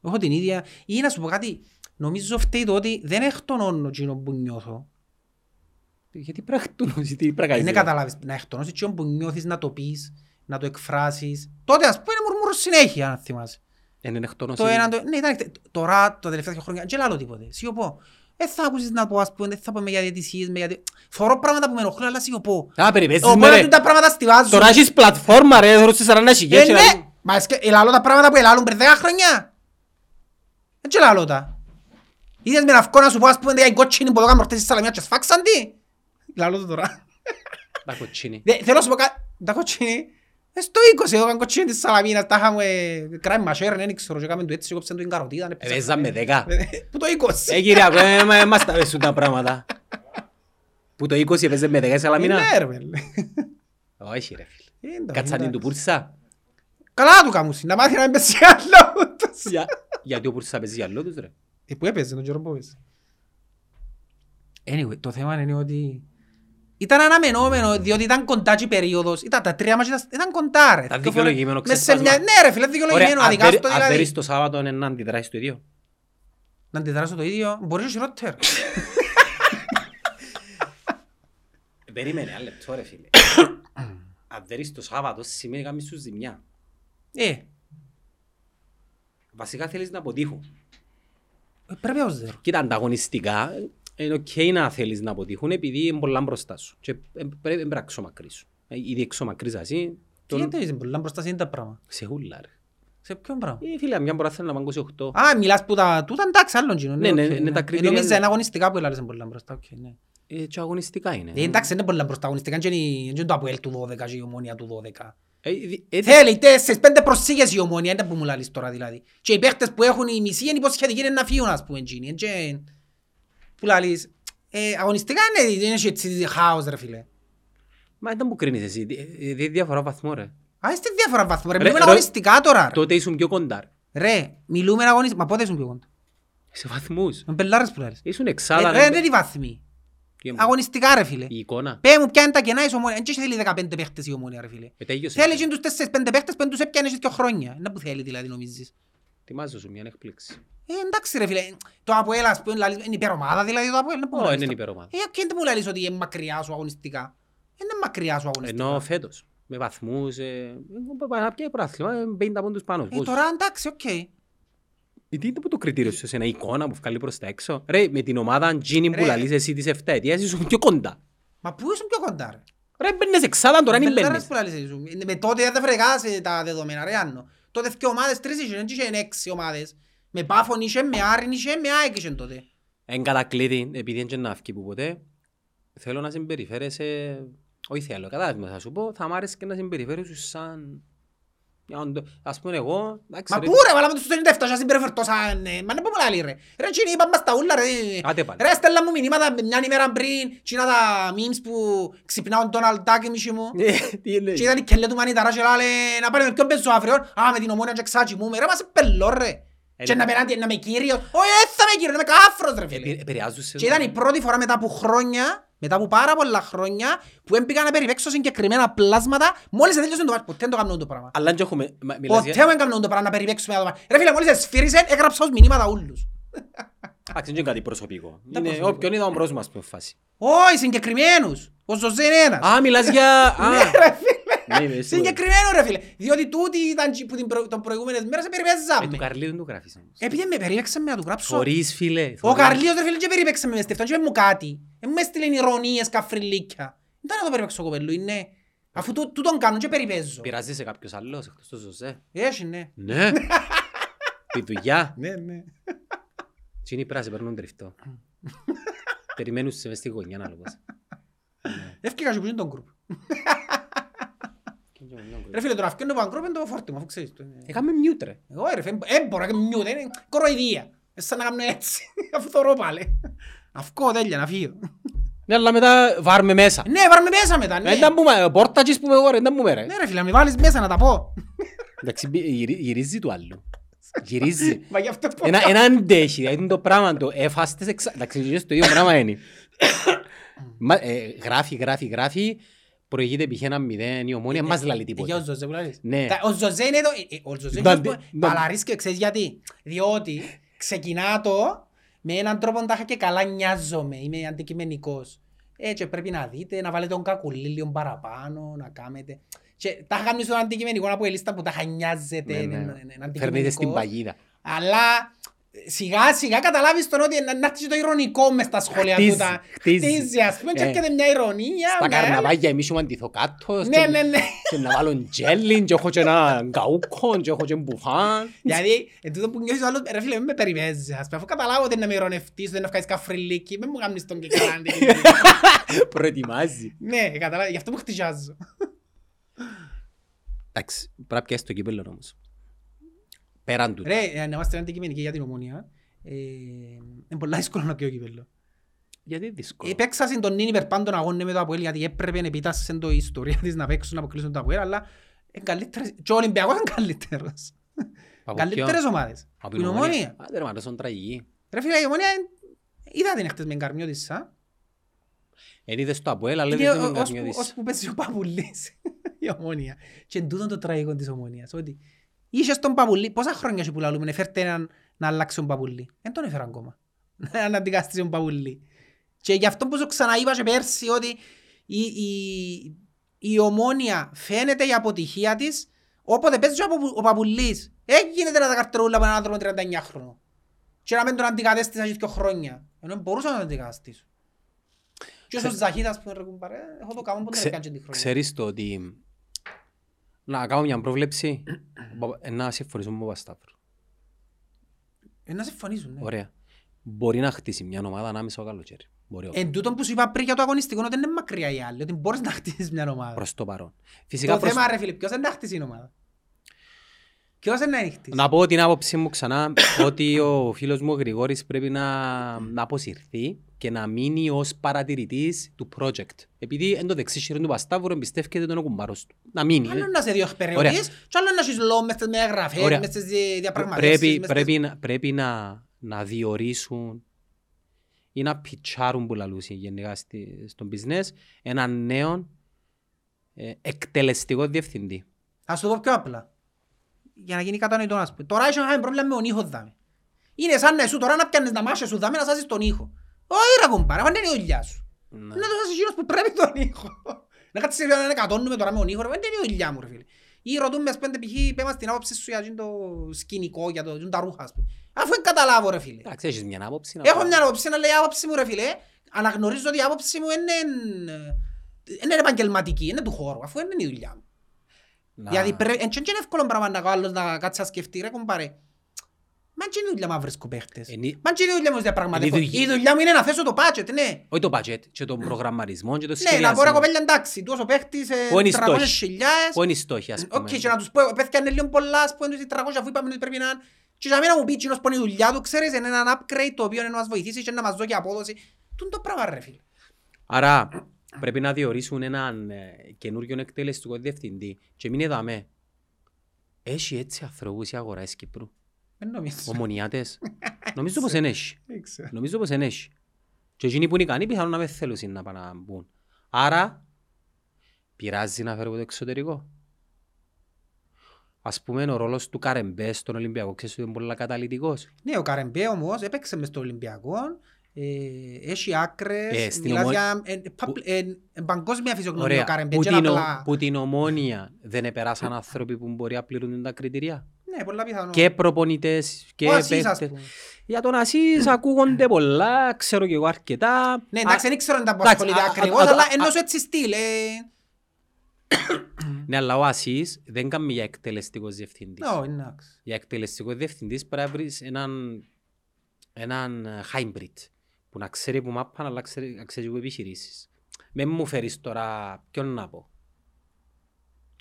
Έχω την ίδια, ή να σου πω κάτι, νομίζω φταίει το ότι δεν εκτονώνω εκείνο που νιώθω. Γιατί πρακτούν, τι πρακάζεις. Δεν καταλάβεις, να εκτονώσεις εκείνο που νιώθεις να το πεις, να το εκφράσεις. Τότε ας πούμε μουρμουρώ συνέχεια, αν θυμάσαι. Είναι εκτόνος. Το ένα, το, ναι, ήταν, τώρα, τα τελευταία δύο χρόνια, δεν λέω τίποτε. Σιωπώ. Δεν θα ακούσεις να πω, ας πούμε, δεν θα πούμε για διαιτησίες, με γιατί... Θωρώ πράγματα που με ενοχλούν, αλλά σιωπώ. Α, περιπέζεις με Οπότε ρε. τούτα πράγματα στιβάζουν. Τώρα έχεις πλατφόρμα ρε, θέλω σε 40 Ε, χιλιές. και ναι, να- μα εσκε- ελαλώ τα πράγματα που ελαλούν πριν 10 χρόνια. Έτσι ελαλώ τα. Είδες με να βγω να σου πω, ας πούμε, οι κότσινοι που εδώ κάνουν προχτές στη Σαλαμιά και σφάξαν τι. Ελαλώ το τώρα. Τα κοτσίνη. Δε- Θέλω να σου πω κάτι, τα κότσινοι, ε, στο 20 εδώ κάνουν κότσινοι της Σαλαμίνας, τα είχαμε κράει μασέρ, δεν ξέρω, και έκαμε το έτσι, κόψαν το την καροτίδα. Ε, Παίζαμε δέκα. Που το 20. Ε, κύριε, ακόμα ε, μα- μας τα αρέσουν τα πράγματα. Που το 20 έπαιζε με δέκα η Σαλαμίνα. Ναι, ρε, μέλε. Όχι ρε φίλε. Ε, εντάξει, Κατσανίν του εντάξει. Πούρσα. Καλά να του κάμουσι, να μάθει να μην πέσει άλλο. ούτως. Για- Γιατί ο Πούρσα παίζει για άλλο τους ρε. Ε, που έπαιζε τον καιρό που έπαιζε. Anyway, το θέμα είναι ότι Ήταν αναμενόμενο, διότι ήταν κοντά και η περίοδος. Ήταν τα τρία μάτια, ήταν κοντά ρε. Ήταν Δύο φορές- δικαιολογημένο μες σε ξεσπάσμα. μια- Ναι ρε φίλε, δικαιολογημένο, αδικά αν στο δέρει- αν δηλαδή. δέρεις το Σάββατο είναι να αντιδράσεις το ίδιο. Να αντιδράσω το ίδιο, μπορείς και χειρότερο. Ε, Περίμενε, ένα λεπτό ρε φίλε. Αν δέρεις το Σάββατο σημαίνει κάνεις σου ζημιά. Ε, Βασικά θέλεις να αποτύχουν. Ε, πρέπει ως δέρω. Κοίτα, ανταγωνιστικά ε, είναι οκ να θέλεις να αποτύχουν επειδή είναι πολλά μπροστά σου. Και ε, πρέπει να ξομακρύσουν. Ε, Ήδη εξομακρύσα εσύ, Τι τον- εννοείς, πολλά μπροστά είναι τα πράγματα. σε χούλα ρε. Σε ποιον πράγμα; Ε, φίλε, μια μπορά θέλει να πάνε 28. Α, μιλάς που τα... Τούτα εντάξει, άλλον κοινό. Ναι, ναι, οκ, είναι τα Ε, κριτήρια. Νομίζω είναι αγωνιστικά που έλαβες πολλά μπροστά, οκ, ναι. Ε, και αγωνιστικά είναι. Ε, Εντάξει, είναι πολλά μπροστά αγωνιστικά, είναι και- είναι το Αποέλ του 12 και η Ομόνια του 12. Ε, δι- ε, Θέλει τέσσερις, πέντε προσήγες η Ομόνια, είναι που μου λαλείς τώρα δηλαδή. Και οι παίχτες που έχουν η μισή είναι υποσχετικοί είναι να φύγουν, ας πούμε, εκείνοι. είναι και- Που λαλείς, ε, αγωνιστικά είναι, είναι και έτσι χάος, ρε φίλε. Μα δεν μου κρίνεις εσύ. δι- ε, δι- διαφορά βαθμό ρε. Α, είστε διάφορα βαθμό, ρε. Ρε, Μιλούμε ρε, αγωνιστικά τώρα, ρε. Τότε ήσουν πιο κοντά. ρε. Ρε, μιλούμε αγωνιστικά. Μα πότε ήσουν πιο κοντά; Σε βαθμούς. Με μπελάρες που λαλείς. Ήσουν Ε, εξάδα. Ρε, δεν είναι οι βαθμοί. Τι είναι, Αγωνιστικά, ρε φίλε. Η εικόνα. Πέ μου ποια είναι τα κενά η Ομόνια. Δεν θέλει 15 παίχτες η Ομόνια, ρε φίλε. Ε, τέλειωσε. Θέλεις και τους 4-5 παίχτες που δεν τους έπιανες και δύο χρόνια. Είναι που θέλει δηλαδή νομίζεις. Ετοιμάζω σου μια έκπληξη. Ε, εντάξει ρε φίλε, το Αποέλ ας πούμε λαλείς, είναι υπερομάδα δηλαδή το Αποέλ. είναι που Ω, λαλείς είναι το- υπερομάδα. Ε, και δεν μου λαλείς ότι είναι μακριά σου αγωνιστικά; Είναι μακριά σου αγωνιστικά. Ενώ φέτος. Με βαθμούς. ε, ε, Να πιάει προάθλημα. ε, 50 πόντους πάνω. Ε, Πόσους. τώρα εντάξει, οκ. Ε, Τι είναι που το κριτήριο σου, σε ένα εικόνα που βγάλει προς τα έξω; Ρε, με την ομάδα Gini που Ρε. λαλείς εσύ της 7 ετίας, ήσουν πιο κοντά. Μα πού ήσουν πιο κοντά ρε; Ρε, μπαίνεις εξάδα, τώρα είναι Μπελάρες μπαίνεις. που λαλείς ήσουν. Είναι- Με τότε δεν βρεγάς σε τα δεδομένα ρε Άννο. Τότε δύο ομάδες, τρεις είχαν, δεν είχαν έξι ομάδες. Με Πάφον είχε, με Άρην είχε, με ΑΕΚ είχε τότε. Εν κατακλείδη, επειδή είναι να βγει που ποτέ, θέλω να συμπεριφέρεσαι, όχι θέλω, κατάλαβες θα σου πω, θα μ' άρεσε και να συμπεριφέρεσαι σαν... μια οντο- Ας πούμε εγώ, εντάξει Μα ρε, πού ρε, βάλαμε τους 97 και συμπεριφερτώ σαν... ε, Μα δεν πω μου λαλεί ρε. Ρε, εκείνοι είπαν μας τα ούλα ρε. Άντε πάλι. Ρε, στέλναν μου μηνύματα μια ημέρα πριν, εκείνα τα memes που ξυπνάω τον Αλτάκη μισή μου. Ε, Τι είναι. Και ήταν η κελέ του Μανιταρά και λάλε να πάρει με ποιον παίζω αύριο. Α, με την ομόνια και ξάτσι μου. Ρε, μας πελό ρε. Ε, Και ναι. να περάνει, να με κύριος. Όχι, δεν θα με κύριος, να με κάφρος ρε φίλε. Επη- Επηρεάζουν σε Και ήταν η πρώτη φορά μετά από χρόνια, μετά από πάρα πολλά χρόνια, που έμπηκα να περιπέξω συγκεκριμένα πλάσματα, μόλις τέλειωσε το μάτς. Ποτέ δεν το έκανα το πράγμα. Αλλά και έχουμε... μα- μιλάς Ποτέ για- δεν έκανα το πράγμα να περιπέξουμε το μάτς. Ρε φίλε, μόλις εσφύρισε, έγραψα ως μηνύματα ούλους. Εντάξει, είναι κάτι προσωπικό. Τα Είναι προσωπικό. όποιον είδα ο μπρος μας που φάση. Όχι, συγκεκριμένους. Ο Ζωζέ είναι ένας. Α, μιλάς για... Α, Ναι, ρε φίλε. Ναι, είμαι σίγουρος. Συγκεκριμένο ρε φίλε. Διότι τούτοι ήταν τσι- που την προ- των προηγούμενες μέρες σε Ε, του περιπέζαμε. Καρλίου δεν το γράφεις όμως. Επειδή με περιπέξαμε να του γράψω. Θωρείς, φίλε. Ο Καρλίος ρε φίλε και περιπέξαμε μες στεφτάν και είπε μου κάτι. Ε, μου έστειλεν ηρωνίες, καφριλίκια. Δεν να το περιπέξω κοπέλου, είναι. Αφού τού- τούτον κάνω και περιπέζω. Πειράζει σε κάποιος άλλος εκτός του Ζωζέ. Έχει, ναι. Ναι. Η δουλειά. Ναι, ναι. Τι είναι οι πράσοι παίρνουν τριφτό. Περιμένουν σε μες στη γωνιά να λόγω. Έφυγα και που είναι τον γκρουπ. Ρε φίλε, το να φκένω από γκρουπ είναι το φόρτιμο, αφού ξέρεις το. είναι. Έκαμε μιούτ ρε. Εγώ ρε φίλε, ε, μπορώ να κάνω μιούτε, είναι κοροϊδία. Ε, σαν να κάνω έτσι, αφού θωρώ πάλι. Αυκό τέλεια, να φύγω. Ναι, αλλά μετά βάρμε μέσα. Ναι, βάλουμε μέσα μετά, ναι. Ε, Δεν πούμε, πόρτα τσις πούμε εγώ ρε, δεν πούμε ρε. Ναι ρε φίλε, να με βάλεις μέσα να τα πω. Εντάξει, μπη- γυρι- γυρίζει του άλλου. Γυρίζει. Μα γι' αυτό πω. Ένα, ένα αντέχει, δηλαδή είναι το πράγμα το εφάστες εξα... Εντάξει, και το ίδιο πράγμα είναι. Μα, ε, γράφει, γράφει, γράφει, προηγείται π.χ. ένα μηδέν η ομόνια, μας λαλεί Για ο τίποτα. Ζωζέ που λαλείς. Ναι. Τα- Ο Ζωζέ είναι το... ε, ε, Ο Ζωζέ Να- είναι το... να- Παλαρίσκει, ξέρεις γιατί. Διότι ξεκινά το με έναν τρόπο τάχα και καλά νοιάζομαι. Είμαι αντικειμενικός. Έτσι πρέπει να δείτε, να βάλετε τον κακουλί λίγο παραπάνω, να κάνετε. Και τα κάνεις στον αντικειμενικό από η λίστα που τα νοιάζεται. Ναι, είναι- ναι. είναι- είναι Φέρνετε στην αντικειμενικός. παγίδα. Αλλά σιγά σιγά καταλάβεις τον ότι να- να έρθεις και το ηρωνικό μες στα σχόλια Χτίζεις, του. τα- χτίζεις. Χτίζεις, ας πούμε, και Ε. έρχεται μια ηρωνία. Στα μια- καρναβάγια εμείς έχουμε αντιθοκάτος Ναι, ναι, ναι. και να βάλουν τζέλιν και έχω και ένα γκαούκο και έχω και μπουφάν. Δηλαδή, εν τούτο που νιώθεις ο άλλος, ρε φίλε, μην με περιπέζεις, ας πούμε, αφού καταλάβω ότι είναι να με ηρωνευτείς, ότι είναι να βγάλεις καφριλίκι, μην μου κάνεις τον και καλά αντικειμενικό. Προετοιμάζει. Ναι, καταλάβεις, γι' αυτό που χτυζάζω. Εντάξει, πρέπει να πιάσεις το κύπελλο όμως. Πέραν του. Ρε, ε, να είμαστε αντικειμενικοί για την ομόνια, ε, είναι πολλά δύσκολο να πιω κύπελλο. Γιατί είναι δύσκολο. Επέξα στην τον νίνι περπάντων αγώνες με το Αποέλ, γιατί έπρεπε να επιτάσσεν το η ιστορία της να παίξουν, να αποκλείσουν το Αποέλ, αλλά είναι καλύτερες, και ο Ολυμπιακός είναι καλύτερος. Από Καλύτερες ποιον; ομάδες. Από Η ομόνια. Άντε ρε, μα αρέσουν τραγικοί. Ρε φίλε, η ομόνια, είδα την χτες με εγκαρμιώτησα. Εν είδες το Αποέλ, αλλά Είναι δεν ο- με ως που- καθιώδεις. ως που παίζει ο Παπουλής η ομόνια. Και εν τούτον το τραγικό της ομόνιας. Ότι είχες τον Παπουλή, πόσα χρόνια σου που λαλούμε, φέρτε έναν να αλλάξει τον Παπουλή. Δεν τον έφερα ακόμα. Να αντικαστήσει τον Παπουλή. Και γι' αυτό που σου ξαναείπα και πέρσι ότι η, η, η ομόνια φαίνεται η αποτυχία της όποτε παίζει ο, Παπου- ο Παπουλής. Δεν γίνεται να τα καρτερούλα από έναν άνθρωπο 39 χρόνο. Και να μην τον αντικατέστησα και δύο χρόνια. Ενώ μπορούσα να τον αντικαταστήσω. Και όσο Ζαχίδας που ρε κουμπάρε, έχω το κάμω που δεν Ξε- έκανε τη χρονιά. Ξέρεις το ότι να κάνω μια πρόβλεψη ε, να συμφωνήσουμε με τον Παπασταύρου. Ε, να συμφωνήσουν, ναι. Ωραία. Μπορεί να χτίσει μια ομάδα ανάμεσα στο καλοκαίρι. Μπορεί όχι. Εν τούτον που σου είπα πριν για το αγωνιστικό, ότι είναι μακριά οι άλλοι, ότι μπορείς να χτίσεις μια ομάδα. Προς το παρόν. Φυσικά Το προς... θέμα ρε φίλε, ποιος είναι να χτίσει η ομάδα. Ποιος είναι να χτίσει. Να πω την άποψή μου ξανά ότι ο φίλος μου ο Γρηγόρης πρέπει να, να αποσυρθεί και να μείνει ως παρατηρητής του project. Επειδή εν το δεξί χέρι του Πασταύρου εμπιστεύεται τον κουμπάρος του. Να μείνει. Άλλο να σε διοχπεριωτής και άλλο να έχεις λόγο μες στις μεταγραφές, Ωραία. μες στις δι- διαπραγματεύσεις. Πρέπει, μες πρέπει, να, πρέπει να, να διορίσουν ή να πιτσάρουν που λαλούσε γενικά στη, στον business έναν νέο ε, εκτελεστικό διευθυντή. Ας το πω πιο απλά. Για να γίνει κατανοητό να σου πω. Τώρα έχει ένα πρόβλημα με τον ήχο δάμε. Είναι σαν να σου τώρα να πιάνεις να μάσες σου δάμε να σάσεις τον ήχο. Όχι ρε κουμπάρα, δεν είναι η δουλειά σου. Ναι. Να το σάσεις γύρω που πρέπει τον ήχο. Να κάτσεις να εκατόνουμε τώρα με τον ήχο, ρε, δεν είναι η δουλειά μου ρε φίλε. Ή ρωτούμε ας πέντε π.χ. πέμας την άποψη σου για εκείνο το σκηνικό, για το, για τα ρούχα ας πούμε. Αφού δεν καταλάβω ρε φίλε. Εντάξει, έχεις μια άποψη. να Έχω πω. μια άποψη, αλλά η άποψη μου ρε φίλε, αναγνωρίζω ότι η άποψη μου είναι, είναι επαγγελματική, είναι του χώρου, αφού δεν είναι η δουλειά μου. Να- Δηλαδή πρέπει, εν και είναι εύκολο πράγμα να κάνω άλλος να κάτσει να σκεφτεί, ρε κομπάρε. Μα και είναι η δουλειά μου να βρίσκω παίχτες. Ενή- Μα και είναι η δουλειά μου να διαπραγματεύω. Είναι η δουλειά- Η δουλειά μου είναι να θέσω το budget, ναι. Όχι το budget, και τον προγραμματισμό και το Ναι, να πω ρε σχεδιασμό. κοπέλια εντάξει, του όσο παίχτης Πού είναι οι 300 στόχοι; χιλιάδες. Πού είναι οι στόχοι, ας πούμε. Οκ, και να τους πω, παιδιά είναι λίγο πολλά, ας πούμε, τους 300 αφού είπαμε ότι πρέπει να είναι. Και για μένα μου πει εκείνος που είναι η δουλειά του, ξέρεις, είναι ένα upgrade το οποίο είναι να μας βοηθήσει και να μας δώσει απόδοση. Τούντο πράγμα ρε φίλε. Άρα πρέπει να διορίσουν έναν ε, καινούριο εκτελεστικό διευθυντή και μην εδάμε. Έχει έτσι ανθρώπους η αγορά της Κύπρου; Δεν νομίζω. Ομονιάτες; Νομίζω πως δεν έχει. Δεν ξέρω. Νομίζω πως δεν έχει. Και εκείνοι που είναι ικανοί πιθανόν να με θέλουν να πάνε να μπουν. Άρα πειράζει να φέρω από το εξωτερικό. Ας πούμε ο ρόλος του Καρεμπέ στον Ολυμπιακό ξέρεις ότι είναι πολύ καταλυτικός. Ναι, ο Καρεμπέ όμως έπαιξε μες στο Ολυμπιακό, ε, έχει άκρες, Ε, στην μιλάς ομο- για ε, ε, παπλ- ε, ε, παγκόσμια φυσιογνωμία ο Ωραία. Καρεμπέ, Που και την, ο- απλά... που την ομόνια δεν επεράσαν άνθρωποι που μπορεί να πληρούν τα κριτήρια; Ναι, πολλά πιθανό. Και προπονητές και Ο Ασίς, ας παίκτες. πούμε. Για τον Ασίς ακούγονται πολλά, ξέρω και εγώ αρκετά. Ναι, εντάξει, δεν ξέρω αν τα εντάξει, απασχολείται α- α- ακριβώς, α- αλλά α- ενώ σου έτσι στυλ. ε, Ναι, αλλά ο Ασίς δεν κάνει για εκτελεστικός διευθυντής. Ναι, εντάξει. Για εκτελεστικός διευθυντής πρέπει να βρεις έναν, έναν ε, hybrid που να ξέρει που μάπαν αλλά ξέρει, να ξέρει που επιχειρήσεις. Με μου φέρεις τώρα ποιον να πω;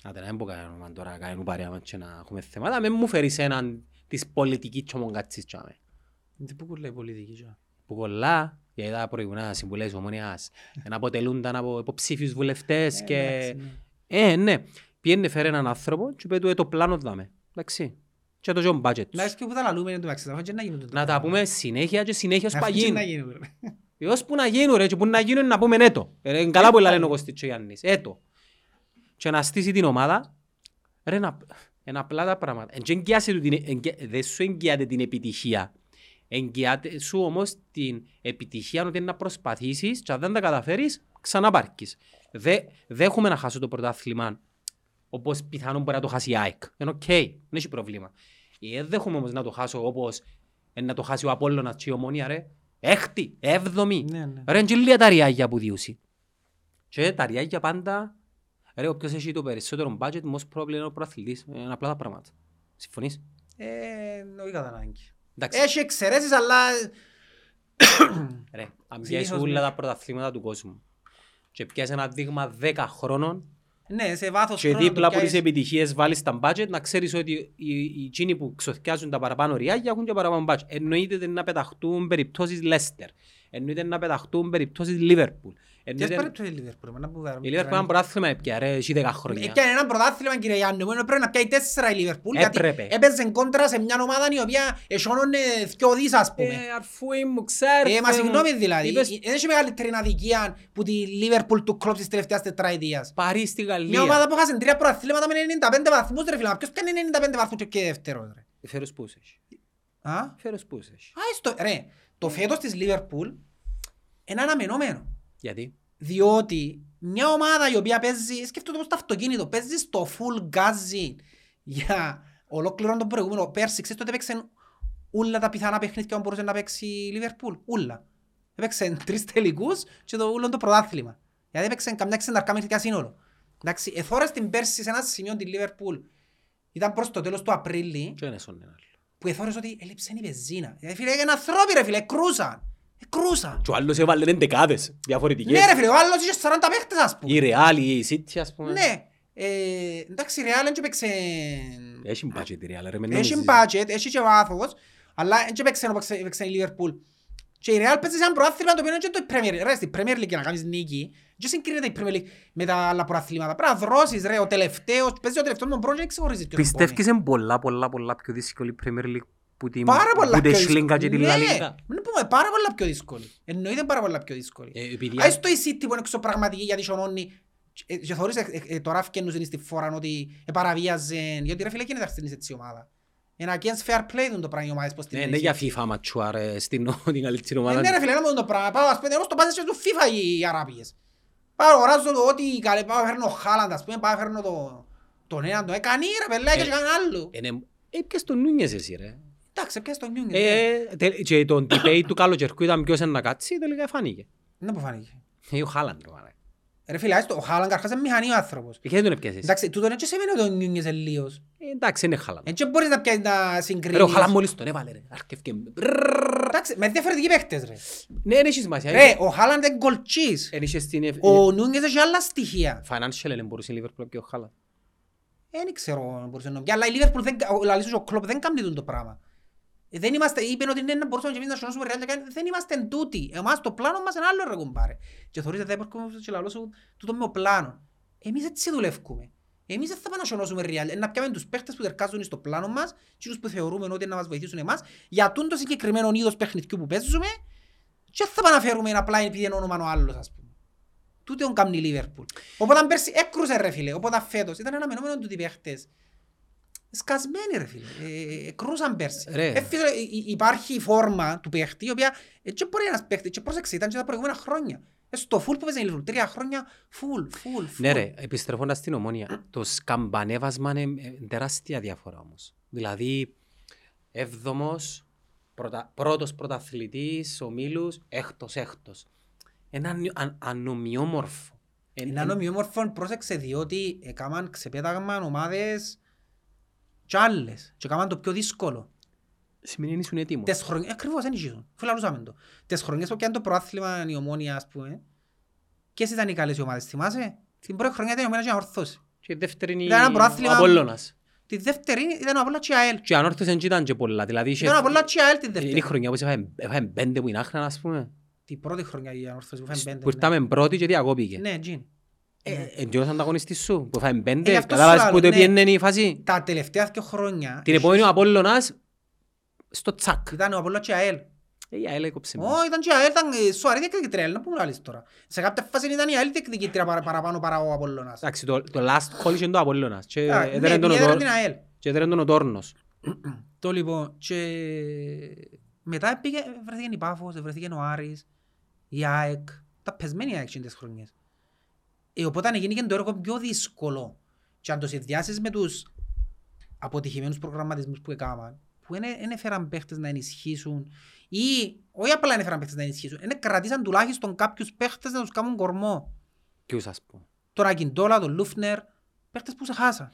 Άντε να μην πω κανένα όνομα τώρα, κανένα παρέα μας και να έχουμε θέματα. Με μου φέρεις έναν της πολιτικής τσομογκάτσης τσάμε. Τι που λέει πολιτική τζο; Που πολλά, γιατί τα προηγούμενα συμβουλές ομονιάς, να αποτελούνταν από υποψήφιους βουλευτές και... εντάξει, ναι. Ε, ναι. Πιένε φέρε έναν άνθρωπο και είπε του «Ε, το πλάνο δάμε. Εντάξει. Και το τζον budget. Να και που τα λαλούμε είναι το μεταξύ, αφού και να γίνουν. Να τα πούμε συνέχεια και συνέχεια ως Αφού και παγίνουν. να γίνουν, ρε. Ε, ως που να γίνουν ρε και που να γίνουν να πούμε έτο. Ε, Είναι καλά που λένε ο Κωστής και ο Γιάννης. Έτο. Και να στήσει την ομάδα. Ρε, να- είναι απλά τα πράγματα. Εν και εγγυάσαι του την- εγγυ- Δεν σου εγγυάται την επιτυχία. Εγγυάται σου όμως την επιτυχία ότι είναι να προσπαθήσεις και αν δεν τα καταφέρεις ξανά πάρκεις. Δε, δέχομαι να χάσω το πρωτάθλημα όπως πιθανόν μπορεί να το χάσει η ΑΕΚ. Είναι οκ, δεν έχει πρόβλημα. Ε, δέχομαι όμως να το χάσω όπως ε, να το χάσει ο Απόλλωνας και η Ομόνοια ρε. Έκτη, έβδομη. Ναι, ναι. Ρε, είναι λίγα τα ριάλια που διούσιν. Και τα ριάγια πάντα, ρε, όποιος έχει το περισσότερο budget, most probably είναι ο προαθλητής. Ε, Είναι απλά τα πράγματα. Συμφωνείς; Ε, όχι κατά ανάγκη. Εντάξει, Έχει εξαιρέσεις, αλλά... ρε, αν συνήθως πιάσεις ναι. όλα τα πρωταθλήματα του κόσμου και πιάσεις ένα δείγμα 10 χρόνων Ναι, σε βάθος και χρόνου το δίπλα από τις πιάσεις. επιτυχίες βάλεις τα budget, να ξέρεις ότι οι, οι εκείνοι που ξοθιάζουν τα παραπάνω ριάγια έχουν και παραπάνω budget. Εννοείται ότι είναι να πεταχτούν περιπτώσεις Λέστερ. Εννοείται να πεταχτούν περιπτώσεις Λίβερπουλ. Ποιες Εννοείται... περίπτωσες η Λίβερπουλ, εμένα που βαρ- Η Λίβερπουλ είναι πρωτάθλημα έπια ρε, έχει 10 χρόνια. Έπιανε έναν πρωτάθλημα κύριε Γιάννη μου, πρέπει να πιάει τέσσερα η Λίβερπουλ γιατί Έπρεπε. έπαιζε κόντρα σε μια ομάδα η οποία εσώνωνε δυο δις ας πούμε. Ε, αρφούι μου, ξέρετε Ε, μα συγγνώμη δηλαδή, Είπες δεν έχει μεγαλύτερη αδικία που τη Λίβερπουλ του κλόπ της τελευταίας τετραετίας. Παρί στη Μια Γαλλία. ομάδα που χάσε τρία πρωταθλήματα με 95 βαθμούς ρε φίλε, μα ποιος κάνει 95 βαθμούς και δεύτερος ρε. Φέρος πούς έχει. Α; Φέρος πούς έχει. Α, στο, ρε, το φέτος της Λίβερπουλ είναι αναμενόμενο. Γιατί; Διότι μια ομάδα η οποία παίζει, σκέφτομαι πως το αυτοκίνητο, παίζει στο full γκάζι για ολόκληρο τον προηγούμενο. Πέρσι, ξέρεις ότι έπαιξε όλα τα πιθανά παιχνίδια που μπορούσε να παίξει η Λίβερπουλ. Όλα. Έπαιξε τρεις τελικούς και το ούλον το πρωτάθλημα. Γιατί έπαιξε καμιά ξενταρκά παιχνίδια σύνολο. Εντάξει, εθώρας στην πέρσι σε ένα σημείο τη Λίβερπουλ. Ήταν προς το τέλος του Απρίλη Και δεν έσωνε άλλος. Που εθώρες ότι έλειψε η πεζίνα. Δηλαδή φίλε, είναι ανθρώποι ρε φίλε, κρούσαν. Ε, κρούσαν. Και ο άλλος έβαλε εντεκάδες διαφορετικές. Ναι ρε φίλε, ο άλλος είχε 40 παίχτες ας πούμε. Η Ρεάλ, η City ας πούμε. Ναι. Ε, εντάξει, η Real δεν έπαιξε... Έχει budget η Ρεάλ ρε. με Έχει νομίζεις. budget, έχει και βάθος, αλλά δεν έπαιξε όπως έπαιξε η Liverpool. Και η Real παίζει σε ένα προάθλημα το οποίο είναι και το Premier League. Ρε, στη Premier League για να κάνεις νίκη, και συγκρίνεται η Premier League με τα άλλα προαθλήματα. Πρέπει να δρώσεις ρε, ο τελευταίος, παίζει ο τελευταίος με τον πρώτο και δεν ξεχωρίζεις ποιον είναι Πιστεύεις είναι πολλά πολλά πολλά πιο δύσκολη η Premier League που την Πάρα πολλά πιο Bundesliga και την La Ναι, Liga. μην πούμε πάρα πολλά πιο δύσκολη. Εννοείται πάρα πολλά πιο δύσκολη. Ε, επειδή- Ας το η City που είναι εξωπραγματική γιατί σωνώνει ε, και θωρείς ε, ε, ε, τώρα φκένουσαν στη φόρα ότι επαραβίαζαν γιατί ρε φίλε και είναι ταχτήνεις έτσι η ομάδα. Ένα against fair play είναι το πράγμα οι ομάδες πως την Ναι, ναι, για FIFA ματσουά ρε, στην την καλύτερη Ε, ομάδα. Ναι ρε φίλε, να μου το πράγμα. Πάω ας πούμε, εγώ στο πάνε στο FIFA οι Αράπιες. Πάω αγοράζω το ότι καλέ, πάω φέρνω Χάλαντ ας πούμε, πάω φέρνω το τον έναν, το έκανε ρε πελά και Ε, κανένα άλλο. Ε, ναι, ε, ποιες τον Νούνιες εσύ ρε. Εντάξει, πιάσε τον Νιούγκερ. Ε, τε- και τον debate του καλοκαιρικού ήταν ποιος είναι να κάτσει, τελικά φάνηκε. Δεν μου φάνηκε. Ε, ο Χάλαντ ρε. Μάνα. Ρε φίλε, ας το, ο Χάλαντ καρχάς είναι μηχανή ο άνθρωπος. Ε, Και δεν τον έπιασες; Εντάξει, τούτο είναι και σημαίνει ότι ο Νιούγκερ είναι λίγος. Ε, Εντάξει, είναι Χάλαντ. Έτσι μπορείς να πιάσεις να Ρε, ο συγκρίνεις. Χάλαντ μόλις τον έβαλε ρε. Αρκεύκε. Εντάξει, με διαφορετικοί παίχτες ρε. Ναι, δεν έχει σημασία. Ρε, ο Χάλαντ είναι γκολτσής. Εν είχε στην εφ- Ο Νιούγκερ έχει άλλα στοιχεία. financial δεν μπορούσε η Liverpool και ο Χάλαντ. Δεν ξέρω αν μπορούσε να πει. Αλλά η Liverpool δεν, ο Λαλίσος ο Κλόπ δεν κάνει το πράγμα. Ε, Δεν είμαστε, είπε ότι ναι, να μπορούσαμε και εμείς να σιωνώσουμε ρεάλ και κάνει- δεν είμαστε εν τούτοι. Εμάς το πλάνο μας είναι άλλο ρε κουμπάρε. Και θωρείς δεν μπορούμε και λαλώ σου τούτο με ο πλάνο. Εμείς έτσι δουλεύουμε. Εμείς δεν θα πάμε να σιωνώσουμε ρεάλ. Ε, Να πιάμε τους παίχτες που τερκάζουν στο πλάνο μας, εκείνους που θεωρούμε ότι να μας βοηθήσουν εμάς, για τούν το συγκεκριμένο είδος παιχνιδιού που παίζουμε και δεν θα πάμε να φέρουμε απλά επειδή είναι όνομα ο άλλος ας πούμε. Τούτε он κάνει η Λίβερπουλ. Οπότε πέρσι έκρουσε ρε φίλε, οπότε φέτος ήταν αναμενόμενο τούτοι οι παίχτες. Σκασμένοι ρε φίλε, ε, ε, κρούσαν πέρσι. Ρε. Ε, φίλε, υ- υ- υπάρχει η φόρμα του παίχτη, η οποία έτσι μπορεί ένας παίχτης, και πρόσεξε, ήταν και τα προηγούμενα χρόνια. Ε, στο φουλ που παίζει η Λίβερπουλ, τρία χρόνια, φουλ, φουλ, φουλ. Ναι ρε, επιστρέφοντας στην ομόνια, το σκαμπανέβασμα είναι ε, τεράστια διαφορά όμως. Δηλαδή, έβδομος, πρωτα, πρώτος πρωταθλητής, ο Μίλους, έκτος, έκτος. Ένα ανι- αν- ανομοιόμορφο. Εν- Είναι εν- ανομοιόμορφο, πρόσεξε, διότι έκαναν ξεπέταγμα ομάδες κι άλλες και έκαναν το πιο δύσκολο. Σημαίνει ήσουν έτοιμος. Τες χρονιές, ακριβώς δεν ισχύουν. Φυλαλούσαμε το. Τες χρονιές που πιάνε το προάθλημα η ομόνια, ας πούμε, ποιες ήταν οι καλές οι ομάδες, θυμάσαι; Την πρώτη χρονιά ήταν η ομόνια και η ανορθώση. Και η δεύτερη είναι Ήταν ένα ο προάθλημα- Απόλλωνας. Τη δεύτερη ήταν ο Απόλλωνας και η ΑΕΛ. Και η ανόρθωση δεν ήταν και πολλά. Δηλαδή, είχε- Ήταν ο Απόλλωνας και η ΑΕΛ την είναι η δεύτερη. χρονιά που έφαγε- έφαγε πέντε που είναι άχνα, ας πούμε. Την πρώτη χρονιά η ανορθώση που φάνε πέντε. Που ήρθαμε πρώτη και διακόπηκε. Ναι, τζιν. Ε, Εντός ανταγωνιστής σου, που έφαγε Ε, πέντε, γι' αυτό κατάλαβες σου που λέω, το ναι. πιένε η φάση; Τα τελευταία δύο χρόνια Την επόμενη ο Απόλλωνας στο τσακ. ήταν ο Απόλλωνας και η ΑΕΛ. Ε, Η ΑΕΛ έκοψε μας. Ω, ήταν και η ΑΕΛ, ήταν ε, σοβαρή διεκδικητρία, να πούμε άλλες τώρα. Σε κάποια φάση ήταν η ΑΕΛ διεκδικητρία παρα- παραπάνω παρά ο Απόλλωνας. Εντάξει, το, το last call είχε το Απόλλωνας. Και Α, έδερε ναι, τον ο έδερε Τόρ- την ΑΕΛ. και έδερε τον ο Τόρνος. Το λοιπόν, και μετά πήγε, βρέθηκε η Πάφος, βρέθηκε ο Άρης, η ΑΕΚ, τα πεσμένη η ΑΕΚ τις χρονιές. Ε, οπότε γίνηκε το έργο πιο δύσκολο. Και αν το συνδυάσεις με τους αποτυχημένους προγραμματισμούς που έκαναν, που δεν δεν έφεραν παίχτες να ενισχύσουν ή όχι απλά δεν έφεραν παίχτες να ενισχύσουν, δεν κρατήσαν τουλάχιστον κάποιους παίχτες να τους κάνουν κορμό. Ποιους ας πω. Τον Ακιντόλα, τον Λούφνερ, παίχτες που σε χάσαν.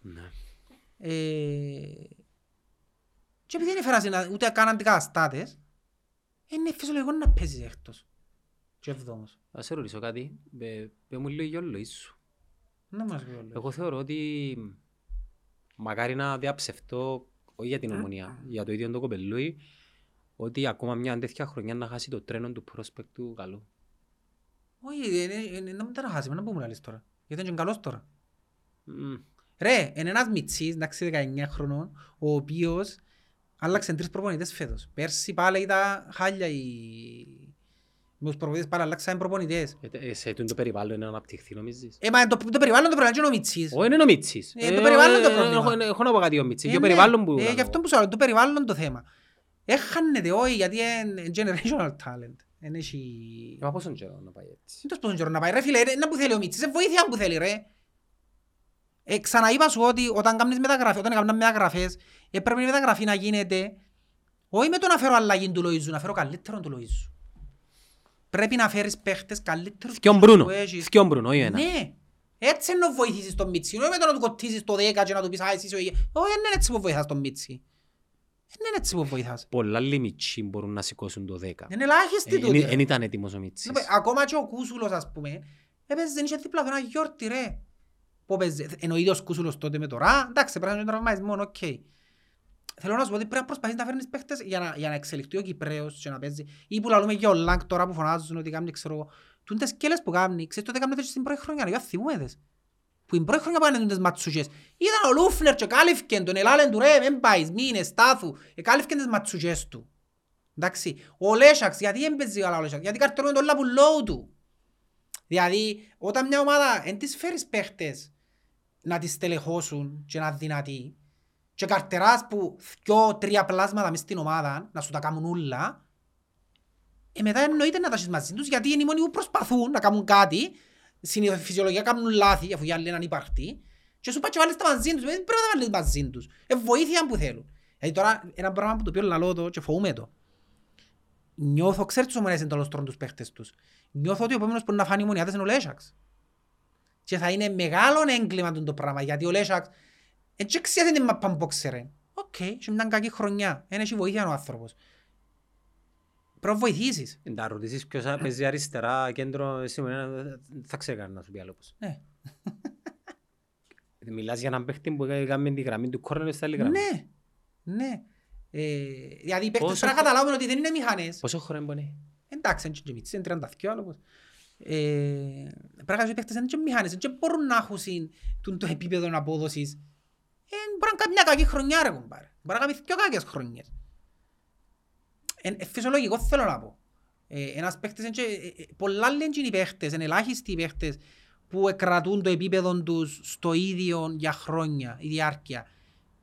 Ναι. Ε, και επειδή δεν έφεραν να- ούτε κάναν αντικαταστάτες, είναι φυσιολογικό να παίζεις έκτος. Και εβδόμος. Θα σε ρωτήσω κάτι. Ε, Πες μου λίγο για όλο σου. Να μας πει όλο. Εγώ θεωρώ ότι μακάρι να διαψευτώ, όχι για την ομονία, για το ίδιο το κοπελούι, ότι ακόμα μια τέτοια χρονιά να χάσει το τρένο του prospect του καλού. Όχι, ε, ε, ε, να μην τα χάσει, να πούμε λαλείς τώρα. Γιατί είναι και καλός τώρα. Μμ. Ρε, είναι ένας μιτσής, εντάξει 19 χρονών, ο οποίος άλλαξε τρεις προπονητές φέτος. Πέρσι πάλι ήταν χάλια οι... Με τους προπονητές πάλι αλλάξαν προπονητές. Ε, ε, Σε τούτο το περιβάλλον είναι να αναπτυχθεί νομίζεις; Ε, μα το, το περιβάλλον το πρέπει να είναι ο Μιτσής. Όχι, είναι ο Μίτσης. Ε, το περιβάλλον το ε, πρόβλημα. έχω- Έχω να πω κάτι ο Μίτσης. Ε, Και ο ναι. περιβάλλον που... Ε, γι' αυτό που σου λέω, το περιβάλλον το θέμα. Έχανεται όχι, γιατί είναι generational talent. Εν έχει... Ε, Μα πόσον καιρό να πάει έτσι; Δεν τόσο καιρό να πάει. Ρε φίλε, ρε, είναι που θέλει ο Μίτσης, είναι βοήθεια που θέλει ρε. Ε, ξαναείπα σου ότι όταν κάνεις μεταγραφές, όταν έκαναν μεταγραφές, ε, πρέπει η μεταγραφή να γίνεται όχι με το να φέρω αλλαγή του Λοΐζου, να φέρω καλύτερο του Λοΐζου. Πρέπει να φέρεις παίχτες καλύτερους Θκιον που Μπρούνο. έχεις. Θκιον Μπρούνο, όχι ένα. Ναι. Έτσι είναι να βοηθήσεις τον Μίτσι. Όχι με το να του κοτίσεις το 10 και να του πεις «Α, εσύ είσαι ο ηγε-». Όχι, δεν είναι έτσι που βοηθάς τον Μίτσι. Δεν είναι έτσι που βοηθάς. Πολλά άλλοι μητσί μπορούν να σηκώσουν το 10. Είναι ελάχιστοι Δεν τούτοι. ήταν έτοιμος ο Μίτσης. Ναι, Ακόμα και ο Κούσουλος ας πούμε, έπαιζε δεν είχε δίπλα του ένα γιόρτι ρε. Που έπαιζε, ενώ ο ίδιος Κούσουλος τότε με τώρα, εντάξει, πρέπει να είναι τραυματισμό, οκ. Θέλω να σου πω ότι πρέπει να προσπαθείς να φέρνεις παίχτες για να, για να εξελιχθεί ο Κυπρέος και να παίζει. Ή που λαλούμε για ο Λάγκ τώρα που φωνάζουν ότι κάνει, ξέρω εγώ. Τούντες σκέλες που κάνει, ξέρεις τότε κάνουν τέτοιο στην πρώτη χρονιά, για θυμούεδες. Που την πρώτη χρονιά πάνε τούντες ματσούκες. Ήταν ο Λούφνερ και κάλυφκεν τον, ελάλεν του ρε, μεν πάεις, μείνε, στάθου. Εκάλυφκεν τις ματσούκες του. Εντάξει, ο Λέσσαξ, γιατί έμπαιζε καλά ο Λέσσαξ, γιατί καρτερώνει τον λαπουλόου του. Δηλαδή, όταν μια ομάδα δεν τις φέρεις παίχτες να τις στελεχώσουν και να είναι δυνατοί και καρτεράς που δυο, τρία πλάσματα μες στην ομάδα να σου τα κάνουν όλα, ε, μετά εννοείται να τα έχεις μαζί τους γιατί είναι οι μόνοι που προσπαθούν να κάνουν κάτι, συνήθως φυσιολογικά κάνουν λάθη αφού οι άλλοι είναι ανύπαρκτοι και σου πάει και βάλεις τα μαζί τους, δεν πρέπει να τα βάλεις μαζί τους. Ε, βοήθεια που θέλουν. Δηλαδή τώρα ένα πράγμα που το οποίο λαλώ το και φοβούμαι το. Νιώθω, ξέρεις τους ομονές εντολώς τρώνε τους παίχτες τους. Νιώθω ότι ο επόμενος που να φάνει οι Ομονοιάτες είναι ο Λέσσαξ. Και θα είναι μεγάλο έγκλημα τούτο το πράγμα, γιατί ο Λέσσαξ έτσι ξέρει την μαπά που ξέρει. Οκ, σε μια κακή χρονιά, δεν έχει βοήθεια ο άνθρωπος. Πρέπει να βοηθήσεις. Εν τα ρωτήσεις ποιος θα παίζει αριστερά κέντρο σήμερα θα ξέρει κανένα να σου πει άλλο πως. Ναι. Μιλάς για έναν παίχτη που έκαμε τη γραμμή του κόρνερ στα άλλη γραμμή. Ναι, ναι. Ε, δηλαδή οι παίχτες Πόσο πρέπει να χρο- καταλάβουν ότι δεν είναι μηχανές. Πόσο χρόνο μπορεί. Εντάξει, είναι και μίτσες, είναι 32 άλλο πως. Ε, πρέπει να κάνεις οι παίχτες είναι και μηχανές, δεν μπορούν να έχουν τον- το επίπεδο απόδοσης. Ε, μπορεί να κάνει μια κακή χρονιά ρε κουμπάρε. Μπορεί να κάνει πιο κακές χρονιές. Ε, ε, φυσιολογικό θέλω να πω. Ε, ένας παίχτες είναι και, ε, ε, πολλά άλλοι είναι και οι παίχτες, είναι ελάχιστοι οι παίχτες που κρατούν το επίπεδο τους στο ίδιο για χρόνια, η διάρκεια.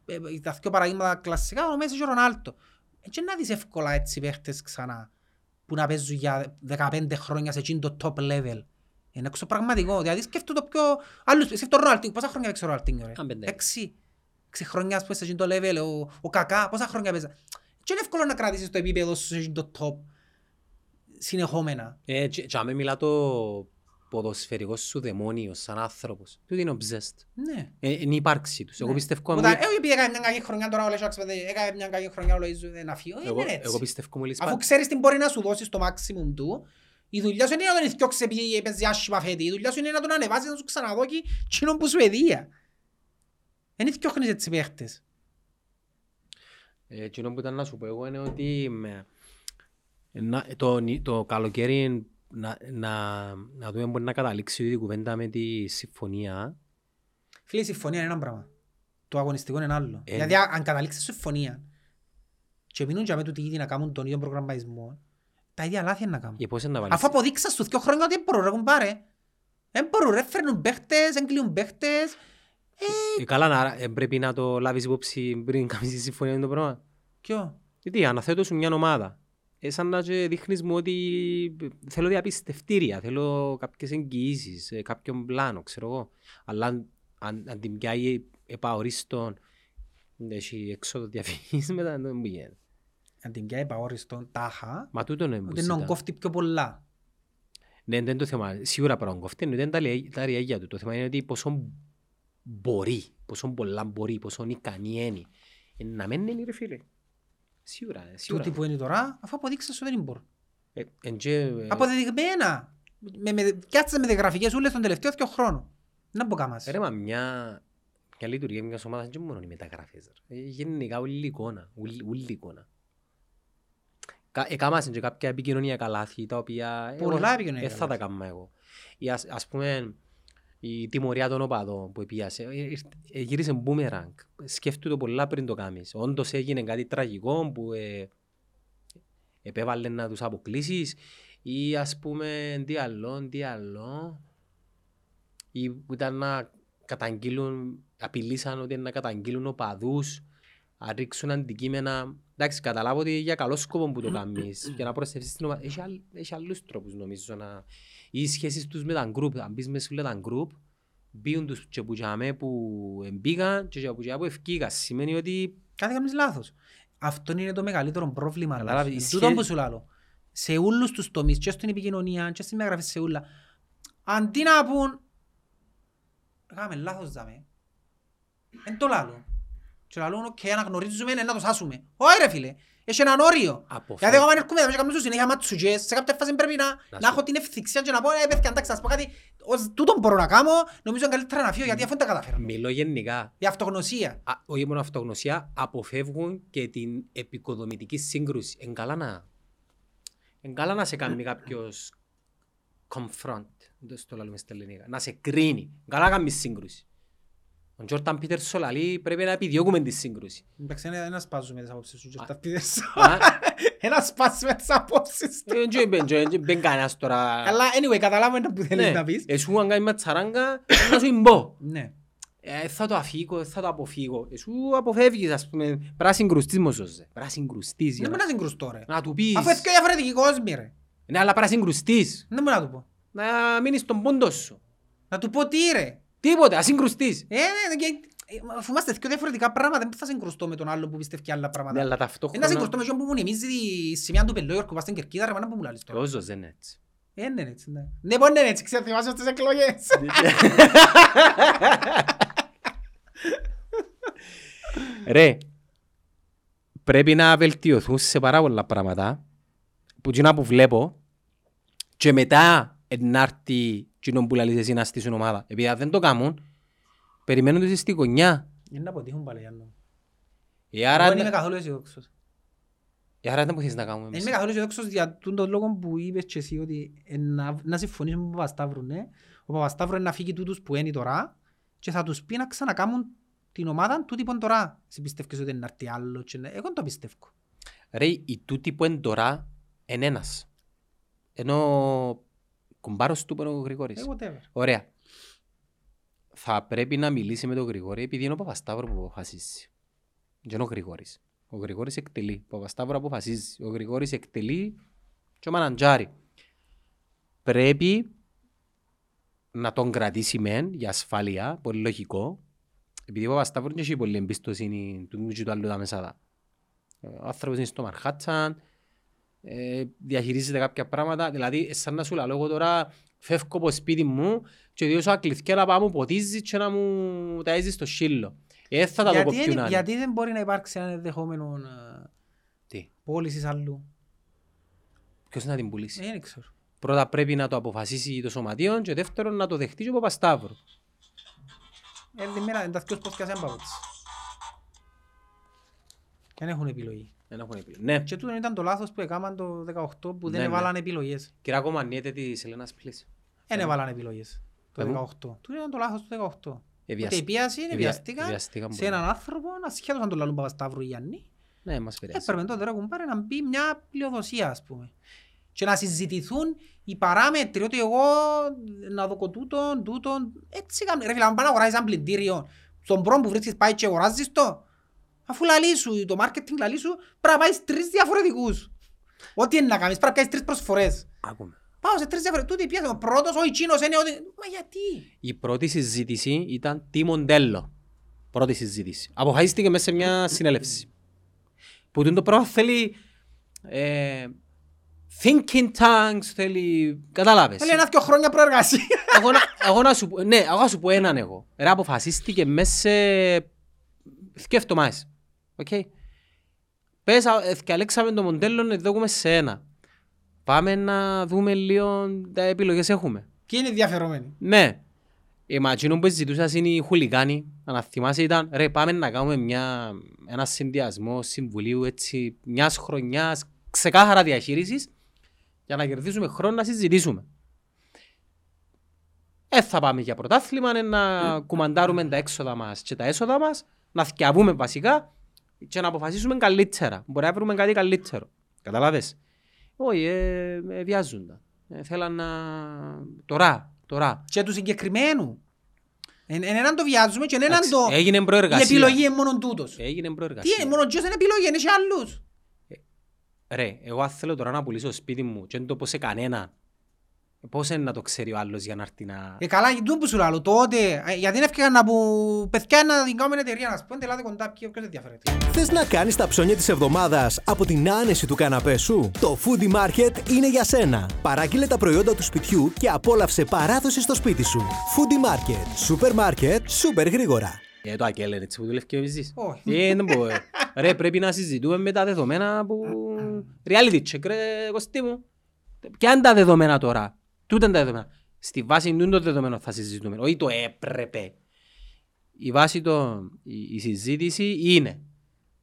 Ε, ε, τα δύο παραδείγματα κλασικά, ο Μέσης και ο Ρονάλτο. Έτσι να δεις εύκολα έτσι παίχτες ξανά που να παίζουν για 15 χρόνια σε εκείνο το top level. Είναι εξωπραγματικό. Δηλαδή σκέφτω το πιο... Άλλους, σκέφτω τον Ρονάλτινγκ. Πόσα χρόνια παίξει ο Ρονάλτινγκ, ρε; Καν πέντε. Έξι. Έξι χρόνια ας πούμε σε εκείνο το level. Ο, ο Κακά, πόσα χρόνια παίζα. Και είναι εύκολο να κρατήσεις το επίπεδο σου σε εκείνο το top συνεχόμενα. Ε, και- και άμα μιλά το ποδοσφαιρικό σου δαιμόνιο σαν άνθρωπος. Τούτο είναι ο Μπζέστ. Ναι. Ε, Είναι η ύπαρξη τους. Εγώ Ναι. πιστεύω... Που μου- τα- ε, επειδή έκανε μια κακή χρονιά τώρα ο Λεσσάξ, έκανε μια κακή χρονιά ο Λοΐζου, δεν αφήνω. Ε, Εγώ, είναι εγώ έτσι. πιστεύω μου Αφού ξέρεις τι μπορεί να σου δώσει το maximum του, η δουλειά σου είναι να τον ηθιώξει επειδή έπαιζε άσχημα φέτη. Η δουλειά σου είναι να τον ανεβάσεις να σου ξαναδώκει κοινό που σου εδία. Δεν ηθιώχνεις έτσι παίχτες. Ε, Εκείνο που ήταν να σου πω εγώ είναι ότι με, να, το, νι- το καλοκαίρι να, να, να δούμε μπορεί να καταλήξει η κουβέντα με τη συμφωνία. Φίλε, η συμφωνία είναι ένα πράγμα. Το αγωνιστικό είναι ένα άλλο. Ε, Δηλαδή, αν καταλήξεις συμφωνία και μείνουν για με τούτοι ήδη να κάνουν τον ίδιο προγραμματισμό, τα ίδια λάθη είναι να κάνουν. Για πώς είναι να βάλεις; Αφού αποδείξαν στους δύο χρόνια ότι δεν μπορούν, ρε κουμπάρε. Δεν μπορούν, ρε, φέρνουν παίχτες, δεν κλείουν παίχτες. Ε, καλά, να, ε, πρέπει να το λάβεις υπόψη πριν κάνεις τη συμφωνία με το πράγμα. Ποιο; Γιατί αναθέτω σου μια ομάδα. Ε, σαν να και δείχνεις μου ότι θέλω διαπιστευτήρια, θέλω κάποιες εγγυήσεις, ε, κάποιον πλάνο, ξέρω εγώ. Αλλά αν, αν, αν την πιάει επαορίστον, έχει έξοδο διαφυγής μετά, δεν μου γίνεται. Αν την πιάει παόριστον τάχα, Μα τούτο είναι που ότι να ζητά. κόφτει πιο πολλά. Ναι, δεν είναι το θέμα. Σίγουρα πρέπει να κοφτεί, δεν είναι τα λια- τα ριαγιά του. Το θέμα είναι ότι πόσο μπορεί, πόσο πολλά μπορεί, πόσο ικανή είναι. Ε, Να μην είναι ρε φίλε. Σίγουρα, ε, σίγουρα. Τούτοι που είναι τώρα, αφού αποδείξαν ότι δεν μπορούν. Ε, εν και, ε, Αποδεδειγμένα. Με, με, κάτσε με τις γραφικές ούλες τον τελευταίο δύο χρόνο. Να μπω κάμας. Ρε μα μια, μια λειτουργία μιας ομάδας δεν είναι μόνο οι μεταγραφές. ρε. Ε, Γενικά όλη η εικόνα, όλη, όλη η εικόνα. κα- Εκάμασαν και κάποια επικοινωνιακά λάθη τα οποία εγώ Πολλά επικοινωνιακά δεν θα τα λάθη. κάνω εγώ. Ή ας, ας πούμε η τιμωρία των οπαδών που επίασε, ε, ήρθε- ε, γύρισε μπούμεραγκ. Σκέφτου το πολλά πριν το κάνεις. Όντως έγινε κάτι τραγικό που ε, επέβαλε να τους αποκλείσεις ή ας πούμε τι άλλο, τι άλλο ή που ήταν να καταγγείλουν, απειλήσαν ότι είναι να καταγγείλουν οπαδούς να ρίξουν αντικείμενα. Εντάξει, καταλάβω ότι για καλό σκοπό που το κάνεις και να προστατεύσεις την ομάδα. Έχει, άλλ- έχει άλλους τρόπους νομίζω να... Ή οι σχέσεις τους με τα γκρουπ. Αν μπεις μέσα σε όλα τα γκρουπ, μπήκαν τους και που τζαμέ που μπήκαν και και που τζαμέ που ευκήκαν. Σημαίνει ότι Κάθε κάνεις λάθος. Αυτό είναι το μεγαλύτερο πρόβλημα. Καταλάβεις, Λάθος. η Τούτο σχέ- που σου λέω. Σε όλους τους τομείς, και στην επικοινωνία, και στην μεταγραφή σε όλα. Αντί να πούν, κάναμε λάθος δάμε. Εν το λάλλον. Και λάλλον, οκ, αναγνωρίζουμε, να το σάσουμε. Όχι ρε φίλε, έχει έναν όριο. αποφεύγει. Γιατί εγώ αν έρχομαι εδώ και κάνω σου συνέχεια ματσουτζές, σε κάποια φάση πρέπει να, σου- να έχω την ευθιξία και να πω, ε, παιδιά, εντάξει, να σας πω κάτι, ως τούτον μπορώ να κάνω, νομίζω είναι καλύτερα να φύγω, γιατί αφού δεν τα καταφέρνω. Μιλώ γενικά. Η αυτογνωσία. Α, όχι μόνο αυτογνωσία, αποφεύγουν και την εποικοδομητική σύγκρουση. Εν καλά να, εν καλά να σε κάνει κάποιος confront, δεν στο λέμε στα ελληνικά, να σε κρίνει. Εν καλά να κάνεις σύγκρουση. Ο Τζόρταν Πίτερ Σολαλή πρέπει να επιδιώκουμε τη σύγκρουση. Εντάξει, ένα- ένα σπάζουμε τις απόψεις σου και τα πίδες. Α, Ένας σπάσουμε τις απόψεις του. ε, τζο- μπεν- τζο- τζο- μπεν κανένας τώρα. Αλλά anyway, καταλάβουμε που θέλεις Ναι, να πεις. Εσού αν κάνεις ματσαράγκα, να σου εμπώ. Ναι. Ε, θα το αφήγω, θα το αποφύγω. Εσού αποφεύγεις, ας πούμε, πρέπει να συγκρουστείς με σώζε. Πρέπει να συγκρουστείς. για Δεν να- μπορεί να συγκρουστώ ρε. Να του πεις. Αφού είναι και διαφορετικοί κόσμοι ρε. Ναι, αλλά πρέπει να συγκρουστείς. Δεν μπορεί να του πω. Να μείνεις στον πόντο σου. Να του πω τι ρε. Τίποτε, ας συγκρουστείς. Ε, ναι, και- ε, αφού είμαστε δύο διαφορετικά πράγματα, δεν θα συγκρουστώ με τον άλλο που πιστεύει άλλα Ναι, πράγματα. αλλά Είναι να ταυτόχρονα... συγκρουστώ με εκείνον που μου νεμίζει τη σημεία του Πελόγιορκου που πας στην Κερκίδα ρε, μάνα που μου λάλλεις τώρα. Ο Ζος δεν είναι έτσι. Ε, ναι, ναι, έτσι, ναι. Ναι, μπορεί να είναι έτσι, ξέρω, θυμάσαι στις εκλογές. Ρε, πρέπει να βελτιωθούν σε πάρα πολλά πράγματα που κοινά που βλέπω και μετά να έρθει κοινό που λαλείς εσύ να στήσουν ομάδα. Επειδή αν δεν το κάνουν, περιμένουν τους στη γωνιά. Είναι να αποτύχουν πάλι, Γιάννο. Ε, Εγώ άρα, δεν είμαι καθόλου αισιόδοξος. ε, άρα δεν μπορείς να κάνουμε Δεν εμείς. είμαι καθόλου αισιόδοξος για τον τον λόγο που είπες και εσύ ότι ε, να, να συμφωνήσουμε με τον Παπασταύρου, ναι. Ο Παπασταύρου είναι να φύγει τούτους που είναι τώρα και θα τους πει να ξανακάμουν την ομάδα τούτη που είναι τώρα. Εσύ πιστεύεις ότι είναι να έρθει άλλο και να- Εγώ δεν το πιστεύω. Ρε, η τούτη που είναι τώρα είναι ένας. Ενώ ο κουμπάρος του που είναι ο Γρηγόρης. Ε, whatever. Ωραία. Θα πρέπει να μιλήσει με τον Γρηγόρη επειδή είναι ο Παπασταύρος που αποφασίζει. Δεν είναι ο Γρηγόρης. Ο Γρηγόρης εκτελεί. Ο Παπασταύρος αποφασίζει. Ο Γρηγόρης εκτελεί και ο Μαναντζάρη. Πρέπει να τον κρατήσει μεν για ασφάλεια, πολύ λογικό, επειδή ο Παπασταύρος δεν έχει πολύ εμπιστοσύνη του μου και του άλλου τα μεσάδα. Ο άνθρωπος είναι στο Μαρχάτσαν, ε, διαχειρίζεται κάποια πράγματα, δηλαδή σαν να σου λέω εγώ τώρα φεύγω από σπίτι μου και διώσω ακληθιά να πάω μου ποτίζεις και να μου ταΐζει στο σύλλο. Ε, θα τα δω Γιατί, κοπιούν είναι- άλλοι. γιατί δεν μπορεί να υπάρξει ένα ενδεχόμενο ε, Τι, πώλησης αλλού. ποιος να την πουλήσει; Ε, Δεν ξέρω. Πρώτα πρέπει να το αποφασίσει το σωματείο και δεύτερον να το δεχτεί και ο Παπασταύρου. Ε, δεν μέρα, είναι τα δυο σπόθηκας έμπαπος. Και δεν έχουν επιλογή. Δεν έχουν επιλογή. Ναι, Και τούτο ήταν το λάθος που έκαναν το 18 που Ναι, δεν ναι. έβαλαν επιλογές. κυρία Κομμανιέτε της Ελένας Πλής. Δεν έβαλαν επιλογές το Ε, μου. 18. Τούτο ήταν το λάθος του 18. Εβιασ- Ότι επίαση, ευια- βιαστήκαν ευιαστήκαν σε πολύ. έναν άνθρωπο, ασχέτως αν τον λαλούν Παπασταύρου ή Γιάννη, Ναι, μας επηρεάζει. έπρεπε τότε ρε κουμπάρε να μπει μια πλειοδοσία ας πούμε. Και να συζητηθούν οι παράμετροι ότι εγώ να δω τούτον, τούτον, έτσι κάνουν. Ρε φίλε, αν πάνε να αγοράσεις ένα πλυντήριο, στον πρώτο που βρίσκεις πάει και αγοράζεις το, αφού λαλεί σου, το marketing λαλεί σου, πρέπει να πάεις τρεις διαφορετικούς. Ό,τι είναι να κάνεις, πρέπει να κάνεις τρεις προσφορές. Άκουμε. Πάω σε τρεις διαφορετικούς, τούτη πιάσε, ο πρώτος, ο εκείνος είναι ότι... Μα γιατί; Η πρώτη συζήτηση ήταν τι μοντέλο. Πρώτη συζήτηση. Αποφασίστηκε μέσα σε μια συνέλευση. Που τούντο πράγμα θέλει ε, thinking tanks, θέλει... Καταλάβες. Θέλει ένα δυο χρόνια προεργασία. εγώ, να, εγώ να σου πω, ναι, εγώ να σου πω έναν εγώ. Ρε αποφασίστηκε μέσα σε δύο εβδομάδες. Οκ. Πες, α, ε, διαλέξαμε το μοντέλο να δούμε σε ένα. Πάμε να δούμε λίγο τα επιλογές έχουμε. Ποιοι είναι ενδιαφερομένοι. Ναι. Η ματσίνο που ζητούσας είναι οι χουλικάνοι. Αν θυμάσαι ήταν, ρε πάμε να κάνουμε μια, ένα συνδυασμό συμβουλίου έτσι, μιας χρονιάς, ξεκάθαρα διαχείρισης για να κερδίσουμε χρόνο να συζητήσουμε. Ε, θα πάμε για πρωτάθλημα, ε, να κουμαντάρουμε τα έξοδα μας και τα έσοδα μας, να θυκιαβούμε βασικά και να αποφασίσουμε καλύτερα. Μπορεί να βρούμε κάτι καλύτερο. Καταλάβες; Όχι, ε, ε, βιάζονταν. Ε, θέλαν να... Τώρα, τώρα. Και τους συγκεκριμένου. Εν, εν έναν το βιάζουμε και εν έναν Εντάξει, το... έγινε Η προεργασία. επιλογή είναι μόνο τούτος. Έγινε Τι προεργασία. είναι, μόνο ποιος είναι επιλογή, είναι και άλλους. Ρε, εγώ αν θέλω τώρα να πουλήσω σπίτι μου και δεν το πω σε κανένα, πώς είναι να το ξέρει ο άλλος για να έρθει να... Ε, καλά, τούτο που σου λέω, τότε, ε, γιατί είναι ευκαιρία να που παιδιά να την κάνουμε εταιρεία, να σου πούν, τελάτε κοντά, ποιος ποιος ενδιαφέρεται. Θες να κάνεις τα ψώνια της εβδομάδας από την άνεση του καναπέ σου; Το Foodie Market είναι για σένα. Παράγγειλε τα προϊόντα του σπιτιού και απόλαυσε παράδοση στο σπίτι σου. Foodie Market. Σούπερ μάρκετ, σούπερ γρήγορα. Ε, το ακέλεν έτσι που δουλεύει και ο Βυζής. Όχι. Ε, δεν μπορώ. ε. Ρε, πρέπει να συζητούμε με τα δεδομένα που... Reality check, ρε, Κωστή μου. Ποια είναι τα δεδομένα τώρα; Τούτα είναι τα δεδομένα. Στη βάση τούτων των δεδομένων θα συζητούμε. Όχι το έπρεπε. Η βάση το, η, η συζήτηση είναι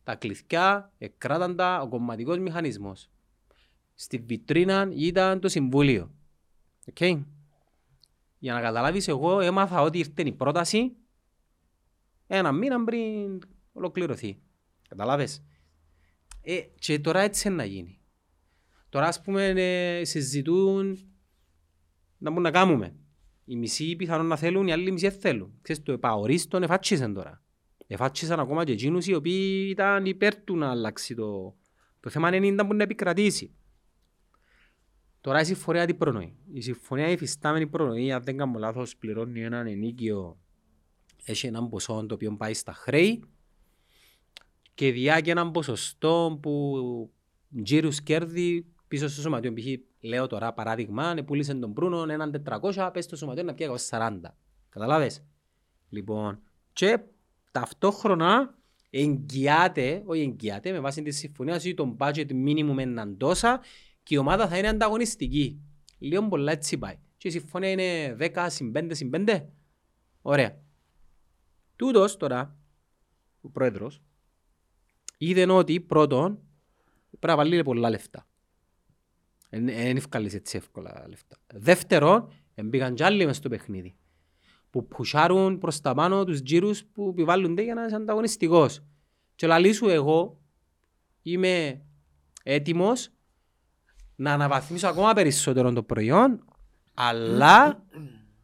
τα κλειδιά, εκράταντα, ο κομματικός μηχανισμός. Στη βιτρίνα ήταν το συμβούλιο. Οκ. Για να καταλάβεις, εγώ έμαθα ότι ήρθε η πρόταση ένα μήνα πριν ολοκληρωθεί. Καταλάβες. Ε, και τώρα έτσι είναι να γίνει. Τώρα ας πούμε ε, συζητούν να μπορούν να κάνουμε. Οι μισοί πιθανόν να θέλουν, οι άλλοι μισοί δεν θέλουν. Ξέρεις το επαορίστον εφάτσισαν τώρα. Εφάτσισαν ακόμα και εκείνους οι οποίοι ήταν υπέρ του να αλλάξει το... Το θέμα είναι να μπορεί να επικρατήσει. Τώρα η συμφωνία τι προνοεί; Η συμφωνία υφιστάμενη προνοεί, αν δεν κάνω λάθος, πληρώνει έναν ενίκιο έχει έναν ποσό το οποίο πάει στα χρέη και διά και έναν ποσοστό που τζίρους κέρδη πίσω στο σωματείο. Π.χ. λέω τώρα παράδειγμα, πούλησε τον Μπρούνο έναν 400, πες στο σωματείο να πιέγα ως 40. Καταλάβες; Λοιπόν, και ταυτόχρονα εγγυάται, όχι εγγυάται, με βάση τη συμφωνία ότι το budget minimum είναι τόσα και η ομάδα θα είναι ανταγωνιστική. Λίγο πολλά έτσι πάει. Και η συμφωνία είναι 10 συν 5 συν 5. Ωραία. Τούτος τώρα, ο πρόεδρος, είδε ότι πρώτον πρέπει να βάλει πολλά λεφτά. Δεν ευκάλεις έτσι εύκολα λεφτά. Δεύτερον, μπήκαν κι άλλοι μες στο παιχνίδι που πουσάρουν προς τα πάνω τους τζίρους που επιβάλλονται για να είσαι ανταγωνιστικός. Και λαλή σου εγώ είμαι έτοιμος να αναβαθμίσω ακόμα περισσότερο το προϊόν, αλλά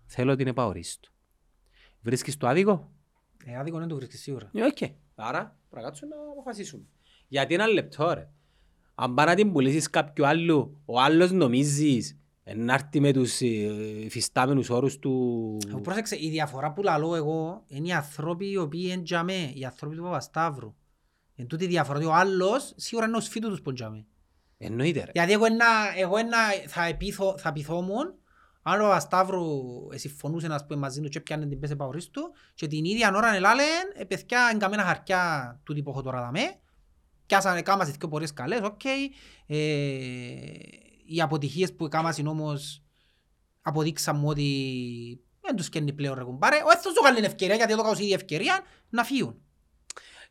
θέλω την επ' αορίστου. Βρίσκεις το άδικο; Ε, άδικο είναι το βρίσκεις σίγουρα. Ε, οκ. Άρα πρέπει να κάτσουμε να αποφασίσουμε. Γιατί ένα λεπτό ρε. Αν πάει να την πουλήσεις κάποιου άλλου, ο άλλος νομίζεις ε, να έρθει με τους ε, υφιστάμενους όρους του... Ε, Πρόσεξε, η διαφορά που λαλώ εγώ είναι οι άνθρωποι οι οποίοι είναι τζαμέ, οι άνθρωποι του Παπασταύρου. Εν τούτη η διαφορά, ότι ο άλλος σίγουρα είναι ο σφίτου τους που τζαμέ. Εννοείται ρε. Γιατί εγώ, ένα, εγώ ένα, θα, επίθω, θα πειθόμουν αν ο Παπασταύρου ε, συμφωνούσε να πούμε, μαζί του και πιάνε την πέσε παορίστου και την ίδια ώρα ελάλεν, ε, παιδιά εγκαμένα χαρτιά τούτοι που έχω τώρα δαμέ, πιάσανε κάμασαι δύο πορείες καλές, οκ. Ε, οι αποτυχίες που κάμασαν όμως αποδείξαμε ότι δεν τους καίνει πλέον ρε κουμπάρε. Ο έθος του καλή ευκαιρία, γιατί εδώ η ευκαιρία, να φύγουν.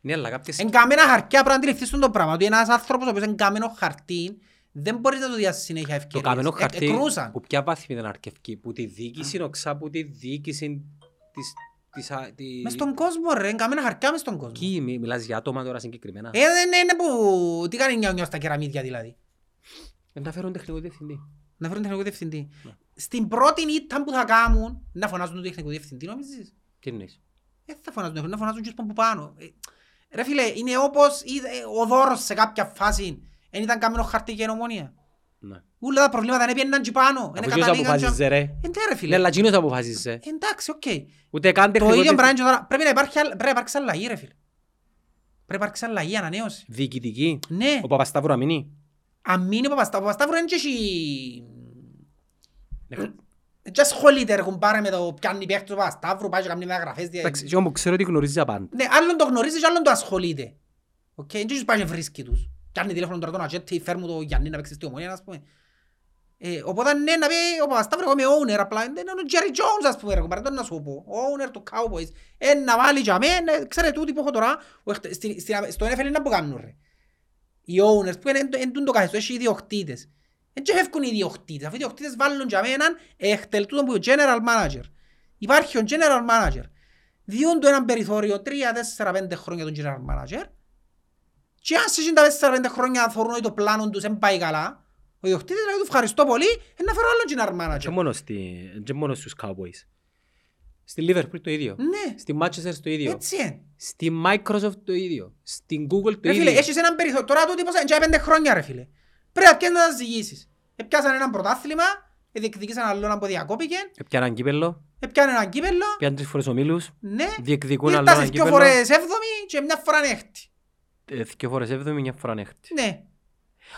Ναι, αλλά κάποιες... Εγκαμένα χαρτιά πρέπει να αντιληφθείς τον το πράγμα, ότι ένας άνθρωπος ο οποίος εγκαμένο χαρτί δεν μπορείς να του διάσεις συνέχεια Το ευκαιρίες. καμένο Ε- χαρτί εκρούσαν. που ποια βάθμη ήταν αρκευκή, που τη διοίκηση, οξά που τη διοίκηση της... της, α- τη- Μες στον κόσμο ρε, εγκαμένα χαρτιά μες στον κόσμο. Εκεί μι- μιλάς για άτομα τώρα συγκεκριμένα. Ε, δεν είναι που... Τι κάνει νιάου νιάου στα κεραμίδια δηλαδή. Δεν τα φέρουν τεχνικό διευθυντή. Να φέρουν τεχνικό διευθυντή. Ναι. Στην πρώτη ήττα που θα κάνουν, να φωνάζουν τον τεχνικό διευθυντή, νομίζεις; Τι εννοείς; Δεν θα φωνάζουν, να φωνάζουν και από πάνω. Ε, Ρε φίλε, είναι όπως είδε- ο δώρος σε κάποια φάση. Δεν ήταν κάμενο χαρτί και νομονία. Ναι. Ούλα τα προβλήματα δεν πιέναν και πάνω. Αφού Δεν ποιος καταλήγαν αποφάσιζε και- ρε. Ε, ναι, ρε Ναι, φίλε. αλλά εκείνος αποφάσιζε. Εντάξει, οκ. Ούτε καν Το τεχνικό ίδιο πράγμα διευθυντή. και τώρα. Πρέπει να υπάρχει, άλλ- πρέπει να υπάρξει αλλαγή ρε φίλε. Πρέπει να υπάρξει αλλαγή, ανανέωση. Διοικητική. Ναι. Ο Παπασταύρου να μείνει. Αν μείνει ο Παπασταύρου, ο Παπασταύρου δεν έχει... Ναι. Δεν ασχολείται ρε κουμπάρε με το πιάνει παίχτης του Παπασταύρου, πάει και κάνει μεταγραφές. δια- Εντάξει, και όμως ξέρω ότι γνωρίζει απάντα. Ναι, άλλον το γνωρίζει και άλλον το ασχολείται. Οκ, δεν τους πάει και βρίσκει τους. Πιάνει τηλέφωνο τώρα τον ατζέντη, φέρ μου το Γιάννη να παίξει στη Ομόνοια, ας πούμε. Ε, οπότε ναι, να πει ο Παπασταύρου, εγώ είμαι owner, απλά είναι ο Jerry Jones, ας πούμε, ρε κουμπάρε, δεν να σου πω. Owner του Cowboys. Ε, να βάλει για μένα, ξέρετε τούτοι που έχω τώρα, ο- στην- στην- στο NFL είναι να που κάνουν, ρε. οι owners που είναι εν- εν τούτο καθεστώς, έχει ιδιοκτήτες. Δεν και φεύγουν οι ιδιοκτήτες, αφού οι ιδιοκτήτες βάλουν για μένα έναν έχτελ τούτο που είναι general manager. Υπάρχει ο general manager. Διούν του έναν περιθώριο 3-4-5 χρόνια τον general manager και αν σε 4-5 χρόνια θεωρούν ότι το πλάνο τους δεν πάει καλά, ο ιδιοκτήτης λέει του ευχαριστώ πολύ, ε, να φέρω άλλον general Και manager. μόνο, στη, και μόνο στους Cowboys. Στη Liverpool το ίδιο. Ναι, Στη Manchester το ίδιο. έτσι είναι. Στη Microsoft το ίδιο. Στην Google το Ρε φίλε, ίδιο. έχεις έναν περιθώριο. Τώρα τούτοι πόσα, είναι πέντε χρόνια ρε φίλε. Πρέπει να πιάνουν να τα ζυγίσεις. Επιάσαν έναν πρωτάθλημα, διεκδικήσαν άλλο ένα που διακόπηκε, Επιάναν κύπελλο, επιάνε έναν κύπελλο, πιάνουν τρεις φορές ομίλους, ναι, διεκδικούν άλλο ήρθασες ένα δυο κύπελλο, φορές έβδομη και μια φορά έκτη. Ε, δυο φορές έβδομη, μια φορά έκτη. Ναι,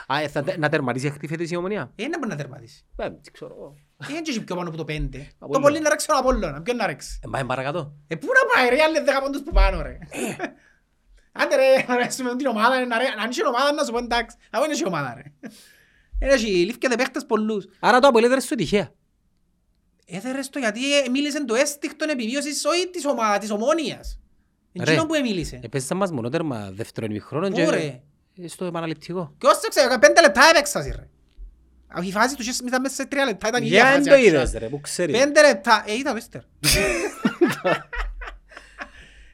Α, ε, θα τε- να τερματίσει αυτή φέτος η ομονία. ε, δεν μπορεί να τερματίσει. Ε, τι ξέρω εγώ. Ε, Δεν έχει πιο πάνω από το πέντε. Το Απόλλωνα. πολύ να ρέξει τον Απόλλωνα, ποιον να ρέξει. Ε, πάει παρακάτω. Ε, πού να πάει ρε, άλλοι δέκα πόντους που πάνω ρε. Άντε ρε, να ρέξουμε την ομάδα, ρε, να ρε- αν είχε ομάδα να σου πω εντάξει. αφού δεν έχει ομάδα ρε. Ε, έχει, λήφκεται παίχτες πολλούς. Άρα το απολύτρες σου τυχαία. Έθερες το γιατί ε, μίλησε το αίσθηκτον επιβίωσης όχι της, ομα, της ομόνιας. Εκείνο Ρε. που μίλησε. Επέζησαν μας μονότερμα δεύτερον ημιχρόνων Πού και ρε. ε, στο επαναληπτικό. Και όσο ξέρω, πέντε λεπτά έπαιξας ρε. Όχι, η φάση τους ήταν μέσα σε τρία λεπτά, ήταν η ίδια Για φάση, το άκουσα. είδες ρε, που ξέρεις. Πέντε λεπτά. Ε, είδα το ύστερο.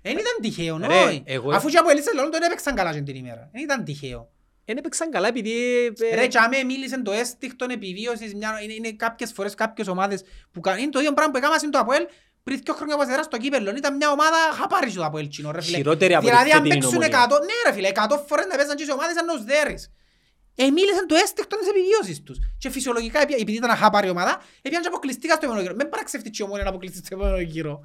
Δεν ήταν τυχαίο, Ρε, όχι. εγώ- Αφού και από ελίσσες λόγω τον έπαιξαν καλά και την ημέρα. Δεν ήταν τυχαίο. Εν έπαιξαν καλά επειδή... ε, Ρε, τσάμε μίλησε το αίσθηκτον επιβίωσης, μια, είναι, είναι κάποιες φορές κάποιες ομάδες που κάνουν, είναι το ίδιο πράγμα που έκαναν το ΑΠΟΕΛ πριν δύο χρόνια που έδεραν στο κύπελλο. Ήταν μια ομάδα χαπάρι το ΑΠΟΕΛ τσινό, ρε φίλε. Χειρότερη από τη Δηλαδή αν φετινή παίξουν Ομόνια. εκατό, ναι ρε φίλε, εκατό φορές να παίζαν και οι ομάδες σαν να τους δέρεις. Ε, μίλησαν το αίσθηκτο της επιβίωσης τους. Και φυσιολογικά, επί- επειδή ήταν αχάπαρη ομάδα, έπιαν και αποκλειστήκα στο επόμενο γύρο. Μην παραξευτεί και η ομόνια να αποκλειστεί στο επόμενο γύρο.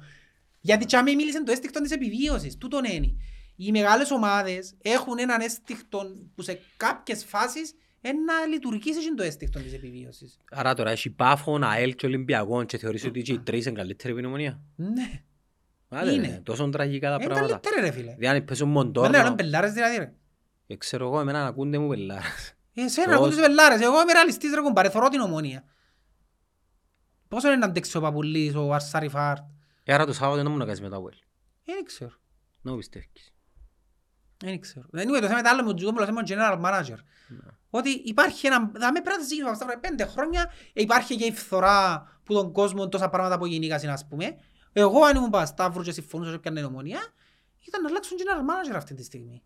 Γιατί τσάμε μίλησαν το αίσθηκτο της επιβίωσης. Τούτον είναι. Οι μεγάλες ομάδες έχουν έναν αίσθηκτο που σε κάποιες φάσεις να λειτουργήσει και το αίσθηκτο της επιβίωσης. Άρα τώρα έχει Πάφον, ΑΕΛ και Ολυμπιακόν και θεωρείς ότι και οι τρεις είναι καλύτεροι από την ομονία. Ναι. Άντε, Είναι. ρε, τόσο τραγικά τα Είναι πράγματα. καλύτερη ρε φίλε. Δηλαδή αν παίζουν Μα ναι, Μοντόρνο, είναι πελάρες δηλαδή ρε. ε, ξέρω εγώ, εμένα να ακούνται μου πελάρες. Εσένα, Πώς; εγώ τους πελάρες. Εγώ είμαι ρεαλιστής ρε κουμπάρε, θωρώ την ομόνια. Πόσο είναι να αντέξει ο Παπουλής, ο Αρσάρι Φάρτ; Ε, άρα το Σάββατο δεν μου να κάνεις με το ΑΕΛ. Δεν ξέρω. Να μου πιστεύεις. Δεν ξέρω. Δεν είναι το θέμα είναι άλλο με τον Τζουδόμπολο, θέμα general manager. Ότι υπάρχει ένα... Θα με πρέπει να ζήσεις αυτά πέντε χρόνια. ε, Υπάρχει και η φθορά που τον κόσμο τόσα πράγματα που γεννήκασαν ας πούμε. Εγώ αν ήμουν Πασταύρου και συμφωνούσα και έπιανε ομονία, ήταν να αλλάξουν general manager αυτή τη στιγμή.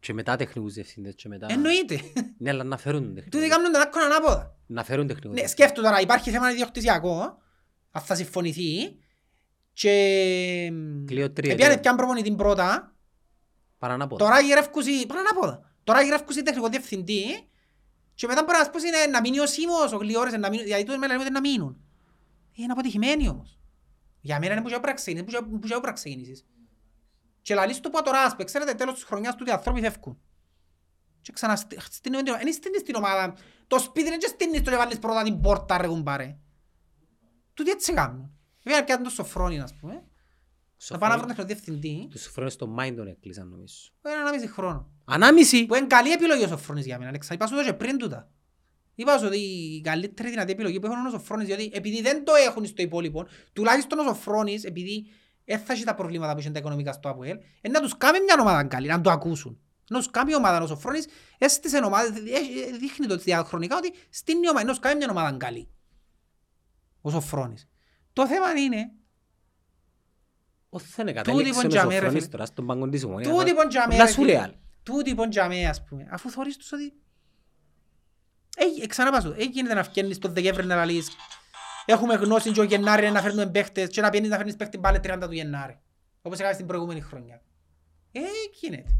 Και μετά τεχνικούς διευθυντές και μετά... Εννοείται. Ναι, αλλά να φέρουν Τούτοι τεχνικούς. κάνουν τον άκονα ανάποδα. Να φέρουν τεχνικούς Ναι, διευθυντές. σκέφτομαι τώρα, υπάρχει θέμα ιδιοκτησιακό, αν θα συμφωνηθεί, και... Κλείω τρία, Επιάνε τρία. πιαν προπονητή πρώτα, Παρανάποδα. τώρα γυρεύκουσι, πάνω ανάποδα, τώρα γυρεύκουσι τεχνικό διευθυντή, και μετά μπορεί να σπούσει είναι να μείνει ο Σίμος, ο Γλιόρες, να μείνουν, γιατί τότε με λένε ότι να μείνουν. Είναι αποτυχημένοι όμως. Για μένα είναι που και πρέπει να ξεκινήσεις, που και- που και πρέπει να ξεκινήσεις. Και λαλείς του που τώρα, ας πούμε, ξέρετε, τέλος της χρονιάς τούτοι οι άνθρωποι φεύγουν. Και ξαναστείνει την ομάδα. Είναι στείνεις την ομάδα. Το σπίτι είναι και στείνεις το και βάλεις πρώτα την πόρτα ρε κουμπάρε. Τούτοι έτσι κάνουν. Βέβαια πιάνουν το σοφρόνι, ας πούμε. Να πάνε να βρουν τον διευθυντή. Τους σοφρόνες στο Mind τον έκλεισαν νομίζω. Που είναι ανάμιση χρόνο. Ανάμιση! Που είναι καλή επιλογή ο Σοφρόνης για μένα. Αλέξα. Είπα σου το και πριν τούτα. Είπα σου ότι η καλύτερη δυνατή επιλογή που έχουν είναι ο Σοφρόνης, διότι επειδή δεν το έχουν στο υπόλοιπο, τουλάχιστον ο Σοφρόνης, επειδή δεν θα έχει τα προβλήματα που είχε τα οικονομικά στο ΑΠΟΕΛ, είναι να τους κάνει μια ομάδα καλή, να το ακούσουν. Να τους κάνει ομάδα ο Σοφρόνης, έστησε ομάδα, ε, δείχνει το διαχρονικά ότι στην ομάδα, να τους κάνει μια ομάδα καλή. Ο Σοφρόνης. Το θέμα είναι, Όχι δεν Τούτοι κατέληξε πον ο τζαμέ, ρε Σοφρόνης φίλε. τώρα στον πάγκο της ομονίας. τούτη πον τζαμέ, Ούλα ρε φίλε. σουρεάλ. Τούτη πον τζαμέ, ας πούμε. Αφού θωρείς τους ότι... Ε, ξαναπάς σου, ε, γίνεται να φκένεις τον Δεκέμβρη να λαλείς Έχουμε γνώση και ο Γενάρη να φέρνουμε παίχτες και να πιένεις να φέρνεις παίχτη πάλι 30 του Γενάρη. Όπως έκανες την προηγούμενη χρονιά. Ε, γίνεται.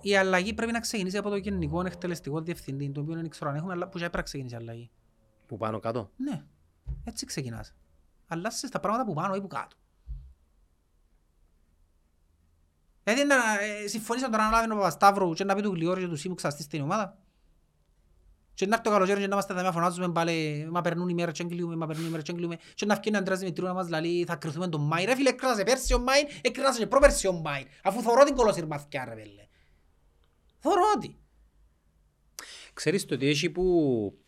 Η αλλαγή πρέπει να ξεκινήσει από το γενικό εκτελεστικό διευθυντή, το οποίο δεν ξέρω αν έχουμε, αλλά που και πρέπει να ξεκινήσει η αλλαγή. Που πάνω κάτω. Ναι, έτσι ξεκινάς. Αλλάσσεις τα πράγματα που πάνω ή που κάτω. Δηλαδή να ε, συμφωνήσαν τώρα να λάβει ο Παπασταύρου και να πει του Γλιόρη και του Σίμου ξαστείς στην ομάδα. Και να έρθει το καλοκαίρι και να είμαστε θα φωνάζουμε πάλι μα περνούν οι μέρες και εγκλείουμε, μα περνούν οι μέρες και εγκλείουμε και να βγαίνει ο Αντρέας Δημητρίου να μας λέει θα κρυθούμε τον Μάιν. Ρε φίλε, έκραζε πέρσι ο Μάιν, έκραζε και πρόπερσι ο Μάιν. Αφού θωρώ την κολοσυρμαθκιά ρε βέλε. Θωρώ ότι. Ξέρεις το ότι έχει που...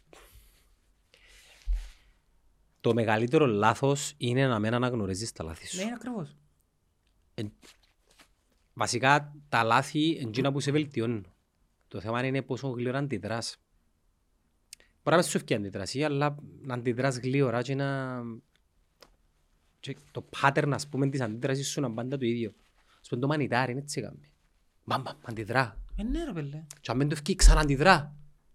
Το μεγαλύτερο λάθος είναι να μην αναγνωρίζεις τα λάθη Ναι, σου. είναι ακριβώς. Βασικά τα λάθη είναι εκείνα που σε βελτιώνουν. Το θέμα είναι πόσο γλύωρα αντιδράς. Μπορεί να μην σου ευκεί αντιδράση, αλλά να αντιδράς γλύωρα και να... Και το pattern, ας πούμε, της αντίδρασης σου να πάντα το ίδιο. Ας πούμε, το μανιτάρι είναι έτσι έκαμε. Μπαμ, μπαμ, αντιδρά. Ε, ναι ρε πέλε. Και αν δεν το ευκεί, ξαναντιδρά.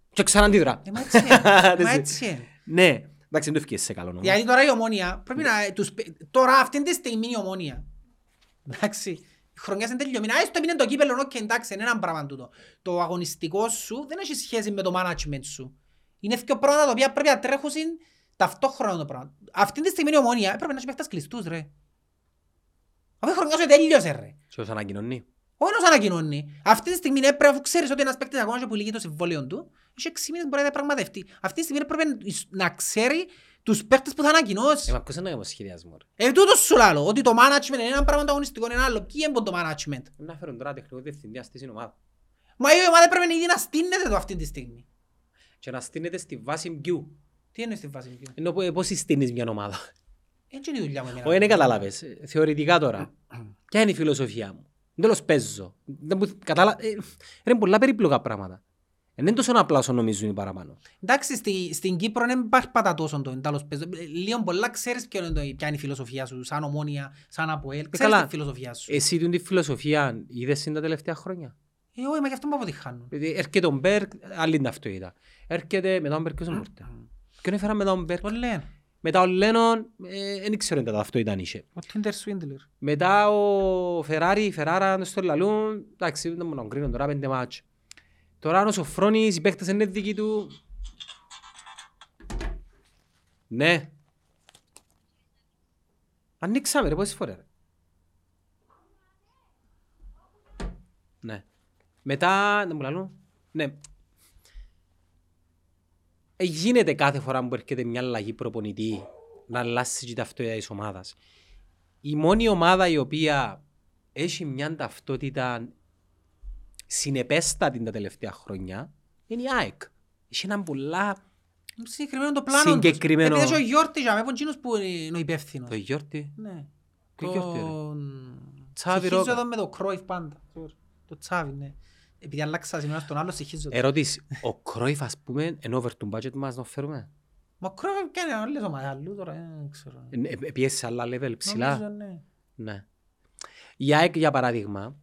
Και ξαναντιδρά. Ε, μα έτσι είναι. Μα Έτσι. έτσι είναι. Ναι, εντάξει, δεν το ευκείς σε καλό νόμο. Γιατί τώρα η ομόνια πρέπει να... Τους... πε- Τώρα αυτή τη στιγμή η ομόνια. Εντάξει. Η χρονιά είναι τελειωμένη. Α, έστω είναι το κύπελλο, οκ, εντάξει, είναι ένα πράγμα τούτο. Το αγωνιστικό σου δεν έχει σχέση με το management σου. Είναι δύο πράγματα τα οποία πρέπει να τρέχουν ταυτόχρονα το πράγμα. Αυτή τη στιγμή η Ομόνοια έπρεπε να έχει παίχτες κλειστούς, ρε. Αφού η χρονιά σου τέλειωσε, ρε. Και όσο ανακοινώνει. Όχι να σου ανακοινώνει. Αυτή τη στιγμή έπρεπε, αφού ξέρεις ότι ένας παίκτης ακόμα και που λήγει το συμβόλαιο του, έχει 6 μήνες μπορεί να διαπραγματευτεί. Αυτή τη στιγμή έπρεπε να ξέρει τους παίκτες που θα ανακοινώσεις. Ε, μα ποιος είναι ο σχεδιασμός, ρε. Ε, τούτο σου λαλώ, ότι το management είναι ένα πράγμα το αγωνιστικό, είναι ένα άλλο. Ποιοι είναι το management; Να φέρουν τώρα τεχνικό διευθυντή αυτή στην ομάδα. Μα η ομάδα πρέπει ήδη να στείνεται το αυτή τη στιγμή. Και να στείνεται στη βάση ποιου. Τι είναι στη βάση μου. Ενώ πο- πώς συστήνεις μια ομάδα; Έτσι είναι η δουλειά μου. εμένα. Όχι, δεν καταλάβες. Ε, Θεωρητικά τώρα. Ποια είναι η φιλοσοφία μου; Τέλος παίζω. Δεν μου- Κατάλα... ε, Είναι πολλά περίπλοκα πράγματα. Ε, Δεν είναι τόσο απλά όσο νομίζουν οι παραπάνω. Εντάξει, στη, στην Κύπρο δεν παρπατά τόσο το εντάλλος παίζω. Ε, Λίγο πολλά ξέρεις ποιο είναι το, ποια είναι η φιλοσοφία σου, σαν ομόνια, σαν αποέλ. Ξέρεις καλά. τη φιλοσοφία σου. Εσύ την τη φιλοσοφία είδες την τα τελευταία χρόνια; Ε, όχι, μα γι' αυτό μου αποτυχάνουν. Δηλαδή, Έρχεται ο Μπέρκ, άλλη είναι αυτό είδα. Έρχεται μετά ο Μπέρκ, ποιος είναι πόρτα. Ποιον έφερα μετά ο Μπέρκ; Το λένε. Μετά ο Λένον, ε, δεν ξέρω αν τα αυτό ήταν είχε. Ο Tinder Swindler. Μετά ο Φεράρι, η Φεράρα στο Λαλούν, εντάξει, δεν μπορώ να κρίνω τώρα πέντε μάτς. Τώρα ο Σοφρόνης, οι παίκτες είναι δικοί του. Ναι. Ανοίξαμε ρε, πόσες φορές ρε. Ναι. Μετά, δεν μου λαλούν. Ναι. Ε, γίνεται κάθε φορά που έρχεται μια αλλαγή προπονητή να αλλάσει και η ταυτότητα της ομάδας. Η μόνη ομάδα η οποία έχει μια ταυτότητα συνεπέστατη τα τελευταία χρόνια είναι η ΑΕΚ. Έχει έναν πολλά Συγκεκριμένο το πλάνο Συγκεκριμένο. τους. Επειδή έχει ο Γιώργης, για μένα, είναι εκείνος που είναι ο υπεύθυνος. το γιόρτι. Ναι. Ποιο Γιώργη, ρε; Τον- Τσάβη Συγχύζω Ρόκα. εδώ με το Κρόιφ πάντα. Το Τσάβη, ναι. Επειδή αλλάξα σήμερα στον άλλο, συγχύζω. το. Ερώτηση. Ο Κρόιφ ας πούμε είναι over το budget μας να φέρουμε; Μα ο Κρόιφ κάνει άλλες ομάδες, αλλού τώρα, ε, δεν ξέρω. Ε, ε, Πιέσει σε άλλα level ψηλά. Νομίζω, ναι. Ναι. Η ΑΕΚ για παράδειγμα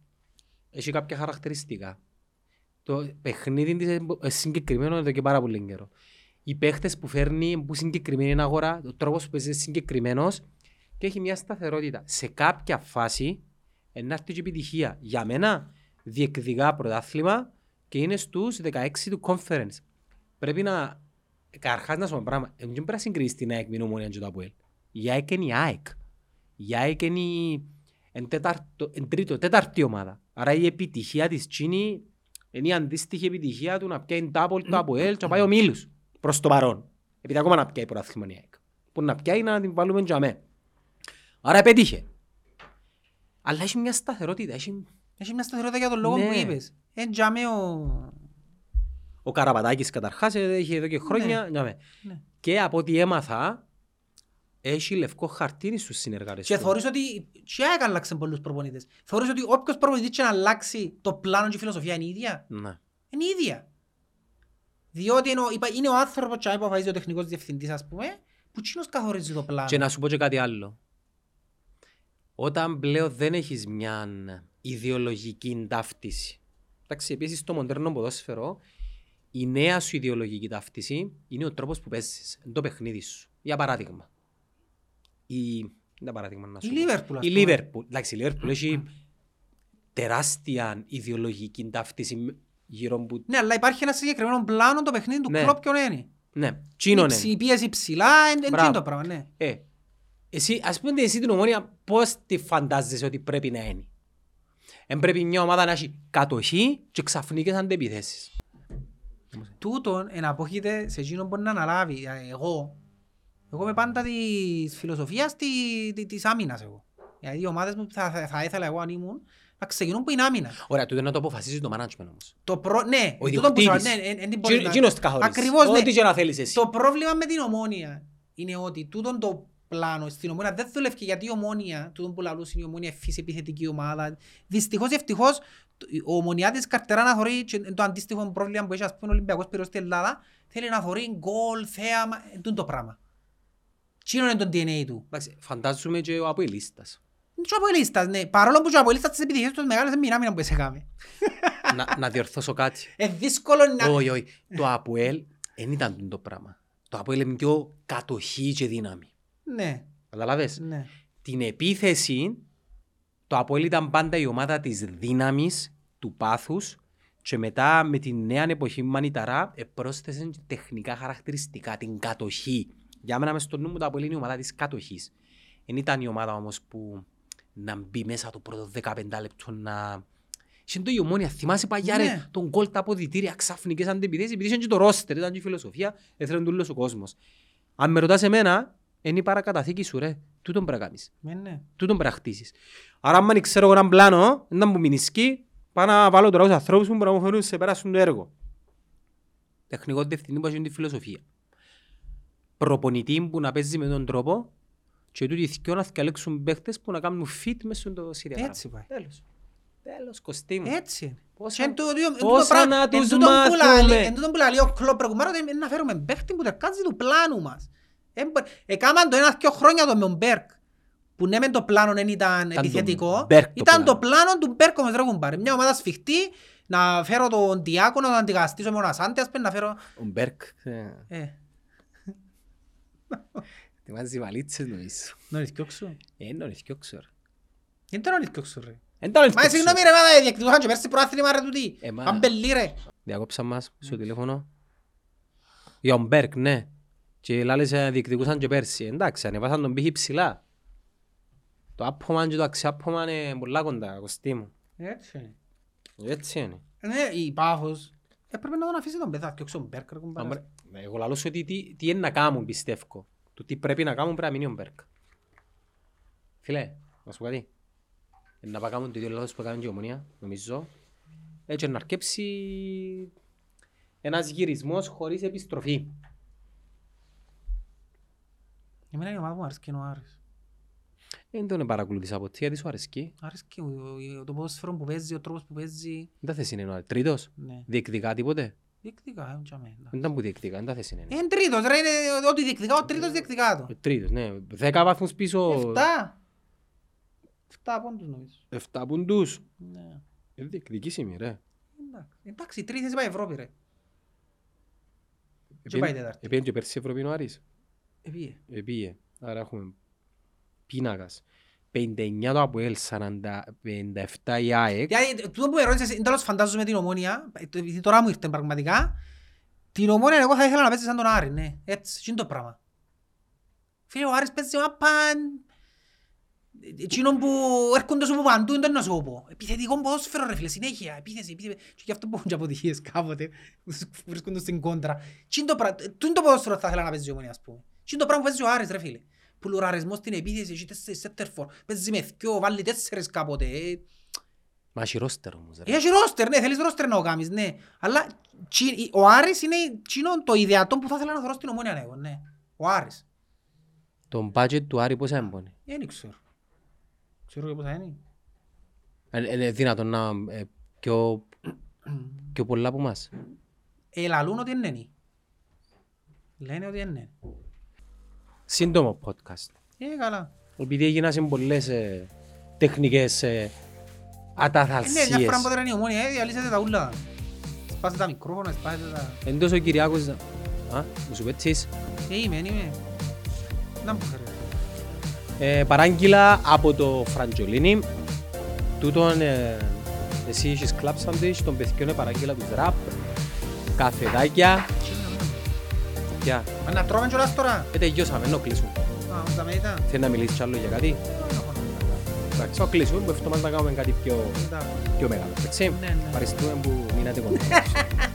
έχει κάποια χαρακτηριστικά. Το παιχνίδι της είναι συγκεκριμένο εδώ και πάρα πολύ καιρό. Οι παίχτες που φέρνει που συγκεκριμένη αγορά, ο τρόπος που παίζει είναι συγκεκριμένος και έχει μια σταθερότητα. Σε κάποια φάση να έρθει και επιτυχία. Για μένα διεκδικά πρωτάθλημα και είναι στους 16 του conference. Πρέπει να, καρχάς να σου πω ένα πράγμα, δεν πρέπει να συγκρίσεις την ΑΕΚ με την Ομόνια και το ΑΠΟΕΛ. Η ΑΕΚ είναι η ΑΕΚ. Η ΑΕΚ είναι η εν τέταρτο, εν τρίτο, τέταρτη ομάδα. Άρα η επιτυχία της Τσίνη είναι η αντίστοιχη επιτυχία του να πιάει double το ΑΠΟΕΛ και να πάει ο Μίλους προς το παρόν. Επειδή ακόμα να πιάει πρωτάθλημα η ΑΕΚ. Που να πιάει να την βάλουμε για μέ. Άρα επέτυχε. Αλλά έχει μια σταθερότητα. Έχει... Έχει μια σταθερότητα για τον λόγο Ναι. που είπες. Εν τζάμε ο... Ο Καραπατάκης καταρχάς ε, έχει εδώ και χρόνια. για μέ. Ναι. Και από ό,τι έμαθα, έχει λευκό χαρτί στους συνεργάτες Και του. θεωρείς ότι και ΑΕΚ άλλαξε πολλούς προπονητές. Θεωρείς ότι όποιος προπονητής και να αλλάξει το πλάνο και η φιλοσοφία είναι η ίδια; Ναι. Είναι η ίδια. Διότι είναι ο, είπα- είναι ο άνθρωπος και που αποφασίζει ο τεχνικός διευθυντής ας πούμε που εκείνος καθορίζει το πλάνο. Και να σου πω και κάτι άλλο. Όταν πλέον δεν έχεις μια ιδεολογική ταύτιση. Εντάξει, επίσης στο μοντέρνο ποδόσφαιρο η νέα σου ιδεολογική ταύτιση είναι ο τρόπος που παίζεις, είναι το παιχνίδι σου. Για παράδειγμα. Η... Δεν παράδειγμα να σου Η πω. Λίβερπουλ, ας Η πούμε. Λίβερπουλ. Εντάξει, η Λίβερπουλ έχει τεράστια ιδεολογική ταύτιση γύρω που... Ναι, αλλά υπάρχει ένα συγκεκριμένο πλάνο το παιχνίδι του Ναι. κλόπ ποιον είναι. Ναι, τσίνον Η ψη- είναι. Η πίεση ψηλά, εν- εν Μπράβο. είναι το πράγμα, ναι. Ε, εσύ, ας πούμε εσύ την ομόνια πώς τη φαντάζεσαι ότι πρέπει να είναι; Εν πρέπει μια ομάδα να έχει κατοχή και ξαφνικές αντεπιθέσεις. Τούτον εναπόκειται σε εκείνον που να αναλάβει. Δηλαδή, Εγώ, εγώ είμαι πάντα της φιλοσοφίας τη- τη- της άμυνας εγώ. Δηλαδή οι ομάδες μου θα, θα, θα ήθελα εγώ αν ήμουν να ξεκινούν που είναι άμυνα. Ωραία, τούτο να το αποφασίζει το management όμως. Το προ... Ναι, Ο τούτο που σου- ιδιοκτήτης. ναι, εν- εν την μπορεί να- Εκείνος καθορίζει. Ακριβώς, ναι. Ό,τι και να θέλεις εσύ. Το πρόβλημα με την ομόνια είναι ότι τούτον το πλάνο. Στην ομόνια δεν δουλεύει γιατί η ομόνια, τούτο που λαλούς είναι η ομόνια φύση επιθετική ομάδα. Δυστυχώς ή ευτυχώς ο ομονιάτης καρτερά να θωρεί και το αντίστοιχο πρόβλημα που έχει ας πούμε ο Ολυμπιακός πυρός στην Ελλάδα θέλει να θωρεί γκολ, θέαμα, τούτο το πράγμα. Τι είναι το DNA του. Εντάξει, Φαντάζομαι και ο Αποελίστας. Είναι και ο Αποελίστας, ναι. Παρόλο που και ο Αποελίστας τις επιτυχίες του μεγάλες δεν μοιρά μήνα που σε κάμε. να, να διορθώσω κάτι. Ε, δύσκολο να... Όχι, όχι. Το Αποέλ δεν ήταν τούτο το πράγμα. Το Αποέλ είναι πιο κατοχή και δύναμη. Ναι, Καταλάβες; ναι. Την επίθεση, το Αποέλ ήταν πάντα η ομάδα της δύναμης, του πάθους και μετά με την νέα εποχή Μανιταρά πρόσθεσαν και τεχνικά χαρακτηριστικά, την κατοχή. Για μένα μες στο νου μου το Αποέλ είναι η ομάδα της κατοχής. Δεν ήταν η ομάδα όμως που να μπει μέσα το πρώτο 15 λεπτό να... Είχε το η ομόνια, θυμάσαι παγιά Ναι. ρε, τον γκολ τα αποδητήρια, ξαφνικές αντεπιθέσεις, επειδή είχε και το ρόστερ, ήταν και η φιλοσοφία, έθελε τούλος ο κόσμος. Αν με ρωτάς εμένα, είναι η παρακαταθήκη σου ρε, τούτον πρέπει να κάνεις. Ναι, ναι. Τούτον πρέπει να χτίσεις. Άρα αν ξέρω εγώ έναν πλάνο, να μου μηνισκεί, πάω να βάλω τώρα τους ανθρώπους που μπορεί να μου φέρουν σε πέρασουν το έργο. Τεχνικό διευθυντή που έχει τη φιλοσοφία. Προπονητή που να παίζει με τον τρόπο και τούτοι οι δυο να θυκαλέξουν παίχτες που να κάνουν fit μέσα στο Συριακά. Έτσι πάει. Τέλος. Τέλος, κοστί μου. Έτσι είναι. Πόσα- Και εν τούτο- εν τούτο πόσα πράγμα- να εν τους τούτον που λαλεί- μάθουμε. Εν τούτον που λαλεί ο Κλόπ προηγουμένως, είναι να φέρουμε παίχτη που τερκάζει του πλάνου μας. Εν μπο- Εκάμαν το ένα-δυο χρόνια το με τον Μπέρκ. Που ναι μεν το πλάνο δεν ήταν το επιθετικό. Μπέρκ το Ήταν πλάνο. το πλάνο του Μπέρκ όμως ρε κουμπάρε. Μια ομάδα σφιχτή, να φέρω τον Διάκο, να τον αντικαστήσω με τον Ασάντε, ας πούμε, να φέρω... Ο Μπέρκ, ε, Ε, ετοιμάζει βαλίτσες νομίζω. να ρισκιόξω. Ε, είναι ο ξέρω. Δεν ήταν να ρισκιόξω ρε. Εν τα Μα ρισκιόξω. συγγνώμη ρε, μα διεκδικούσαν και πέρσι προάθλημα ρε τούτοι. Ε, μα- Αμπελί ρε. Διακόψαν μας στο τηλέφωνο. Για τον Μπέρκ, ναι. Και λάλες ε, διεκδικούσαν και πέρσι. Εντάξει, ανεβάσαν τον πύχη ψηλά. Το άπωμαν και το αξιάπωμαν είναι πολλά κοντά, κοστί μου. Έτσι είναι. Έτσι είναι. Ναι, η Πάφος έπρεπε να τον αφήσει τον παιδάκι, ο Μπέρκ ρε κουμπάρε. Άμα- Εγώ λαλώ σου ότι τι, τι είναι να κάνουν, πιστεύω. Το τι πρέπει να κάνουν πρέπει να μείνει ο Μπέρκ. Φίλε, να σου πω κάτι. Ε, Να πάει κάνουν το ίδιο λάθος που έκανε και η Ομονία, νομίζω. Έτσι να αρκέψει ένας γυρισμός χωρίς επιστροφή. Εμένα είναι η ομάδα που μου αρέσει και είναι ο Άρης. Δεν τον παρακολουθήσα ποτέ, γιατί σου αρέσκει. Αρέσει και ο- ο- το ποδόσφαιρο που παίζει, ο τρόπος που παίζει. Δεν θα θες είναι ο τρίτος; Ναι. Διεκδικά τίποτε; Διεκδικά, ε, τζαμέ, εντάξει. Δεν ήταν που διεκδικά, δεν θα θες είναι. Είναι τρίτος ρε, είναι ό,τι διεκδικά, ο τρίτος διεκδικά το. Ο τρίτος, ναι. Δέκα βαθμούς πίσω. Εφτά. Εφτά πόντους νομίζω. Εφτά πουντούς. Ναι. Είναι διεκδικήσιμη, ρε. Εντάξει. Εντάξει, η τρίτη θέση πάει Ευρώπη ρε. Και πάει τέταρτη. Επίεν και πέρσι Ευρωπαϊκό Άρης. Επίε. Επίε. Άρα έχουμε πίνακας. 59 το Αποέλ, 40, 57 η ΑΕΚ. Δηλαδή, τούτο που με ρώτησες, είναι τέλος φαντάζομαι την ομόνια, επειδή τώρα μου ήρθε πραγματικά, την ομόνια εγώ θα ήθελα να παίζει σαν τον Άρη, ναι. Έτσι, είναι το πράγμα. Φίλε, ο Άρης παίζει μάπαν... Εκείνον που έρχονται σου από παντού, δεν να σου πω. Επιθετικό ποδόσφαιρο ρε φίλε, συνέχεια, επίθεση, επίθεση. Και γι' αυτό που έχουν και αποτυχίες κάποτε, που βρίσκονται στην κόντρα. Τι είναι το πράγμα, τι είναι το ποδόσφαιρο που θα ήθελα να παίζει η ομόνια, ας πούμε. Τι είναι το πράγμα που παίζει ο Άρης ρε φίλε. Πουλουραρισμός στην επίθεση, έχει τέσσερις σέντερφορ, παίζει με θκιο, βάλει τέσσερις κάποτε. ε. Μα έχει ρόστερ όμως, ρε. Έχει ρόστερ, ναι, θέλεις ρόστερ να το κάνεις, ναι. Αλλά τσι- ο Άρης είναι τσίνο το ιδεατό που θα ήθελα να δωρώ στην ομόνια εγώ, ναι. Ο Άρης. Το budget του Άρη πόσα έμπονε; Δεν ξέρω. Ξέρω και πώς θα είναι. Ε, Είναι δυνατόν να ε, πιο, πιο πολλά από εμάς. Ε, λαλούν ότι είναι νένοι. Λένε ότι είναι νένοι. Σύντομο podcast. Ε, καλά. Επειδή έγιναν σε πολλές ε, τεχνικές ε, Ε, ναι, μια αταθαλσίες. φορά που είναι η ομόνια, ε, διαλύσετε τα ούλα. Σπάσε τα μικρόφωνα, σπάσε τα... Εντός ο Κυριάκος... Α, μου σου πέτσεις. Ε, είμαι, είμαι. Να μου φέρε. Ε, παράγγειλα από το Φραντζολίνι. Τούτον ε, εσύ έχεις κλαπ σαντουίς, τον παιδιόν παράγγειλα τους ραπ, καφεδάκια. Γεια. Μα να τρώμε κιόλας τώρα. Ε, τελειώσαμε, να κλείσουμε. Α, μας τα μέτα. Θέλει να μιλήσεις κι άλλο για κάτι; Εντάξει, να κλείσουμε, που αυτό μας να κάνουμε κάτι πιο, Εντάξει. πιο μεγάλο. Έτσι, Ναι, ναι. ευχαριστούμε που μείνατε κοντά. μας.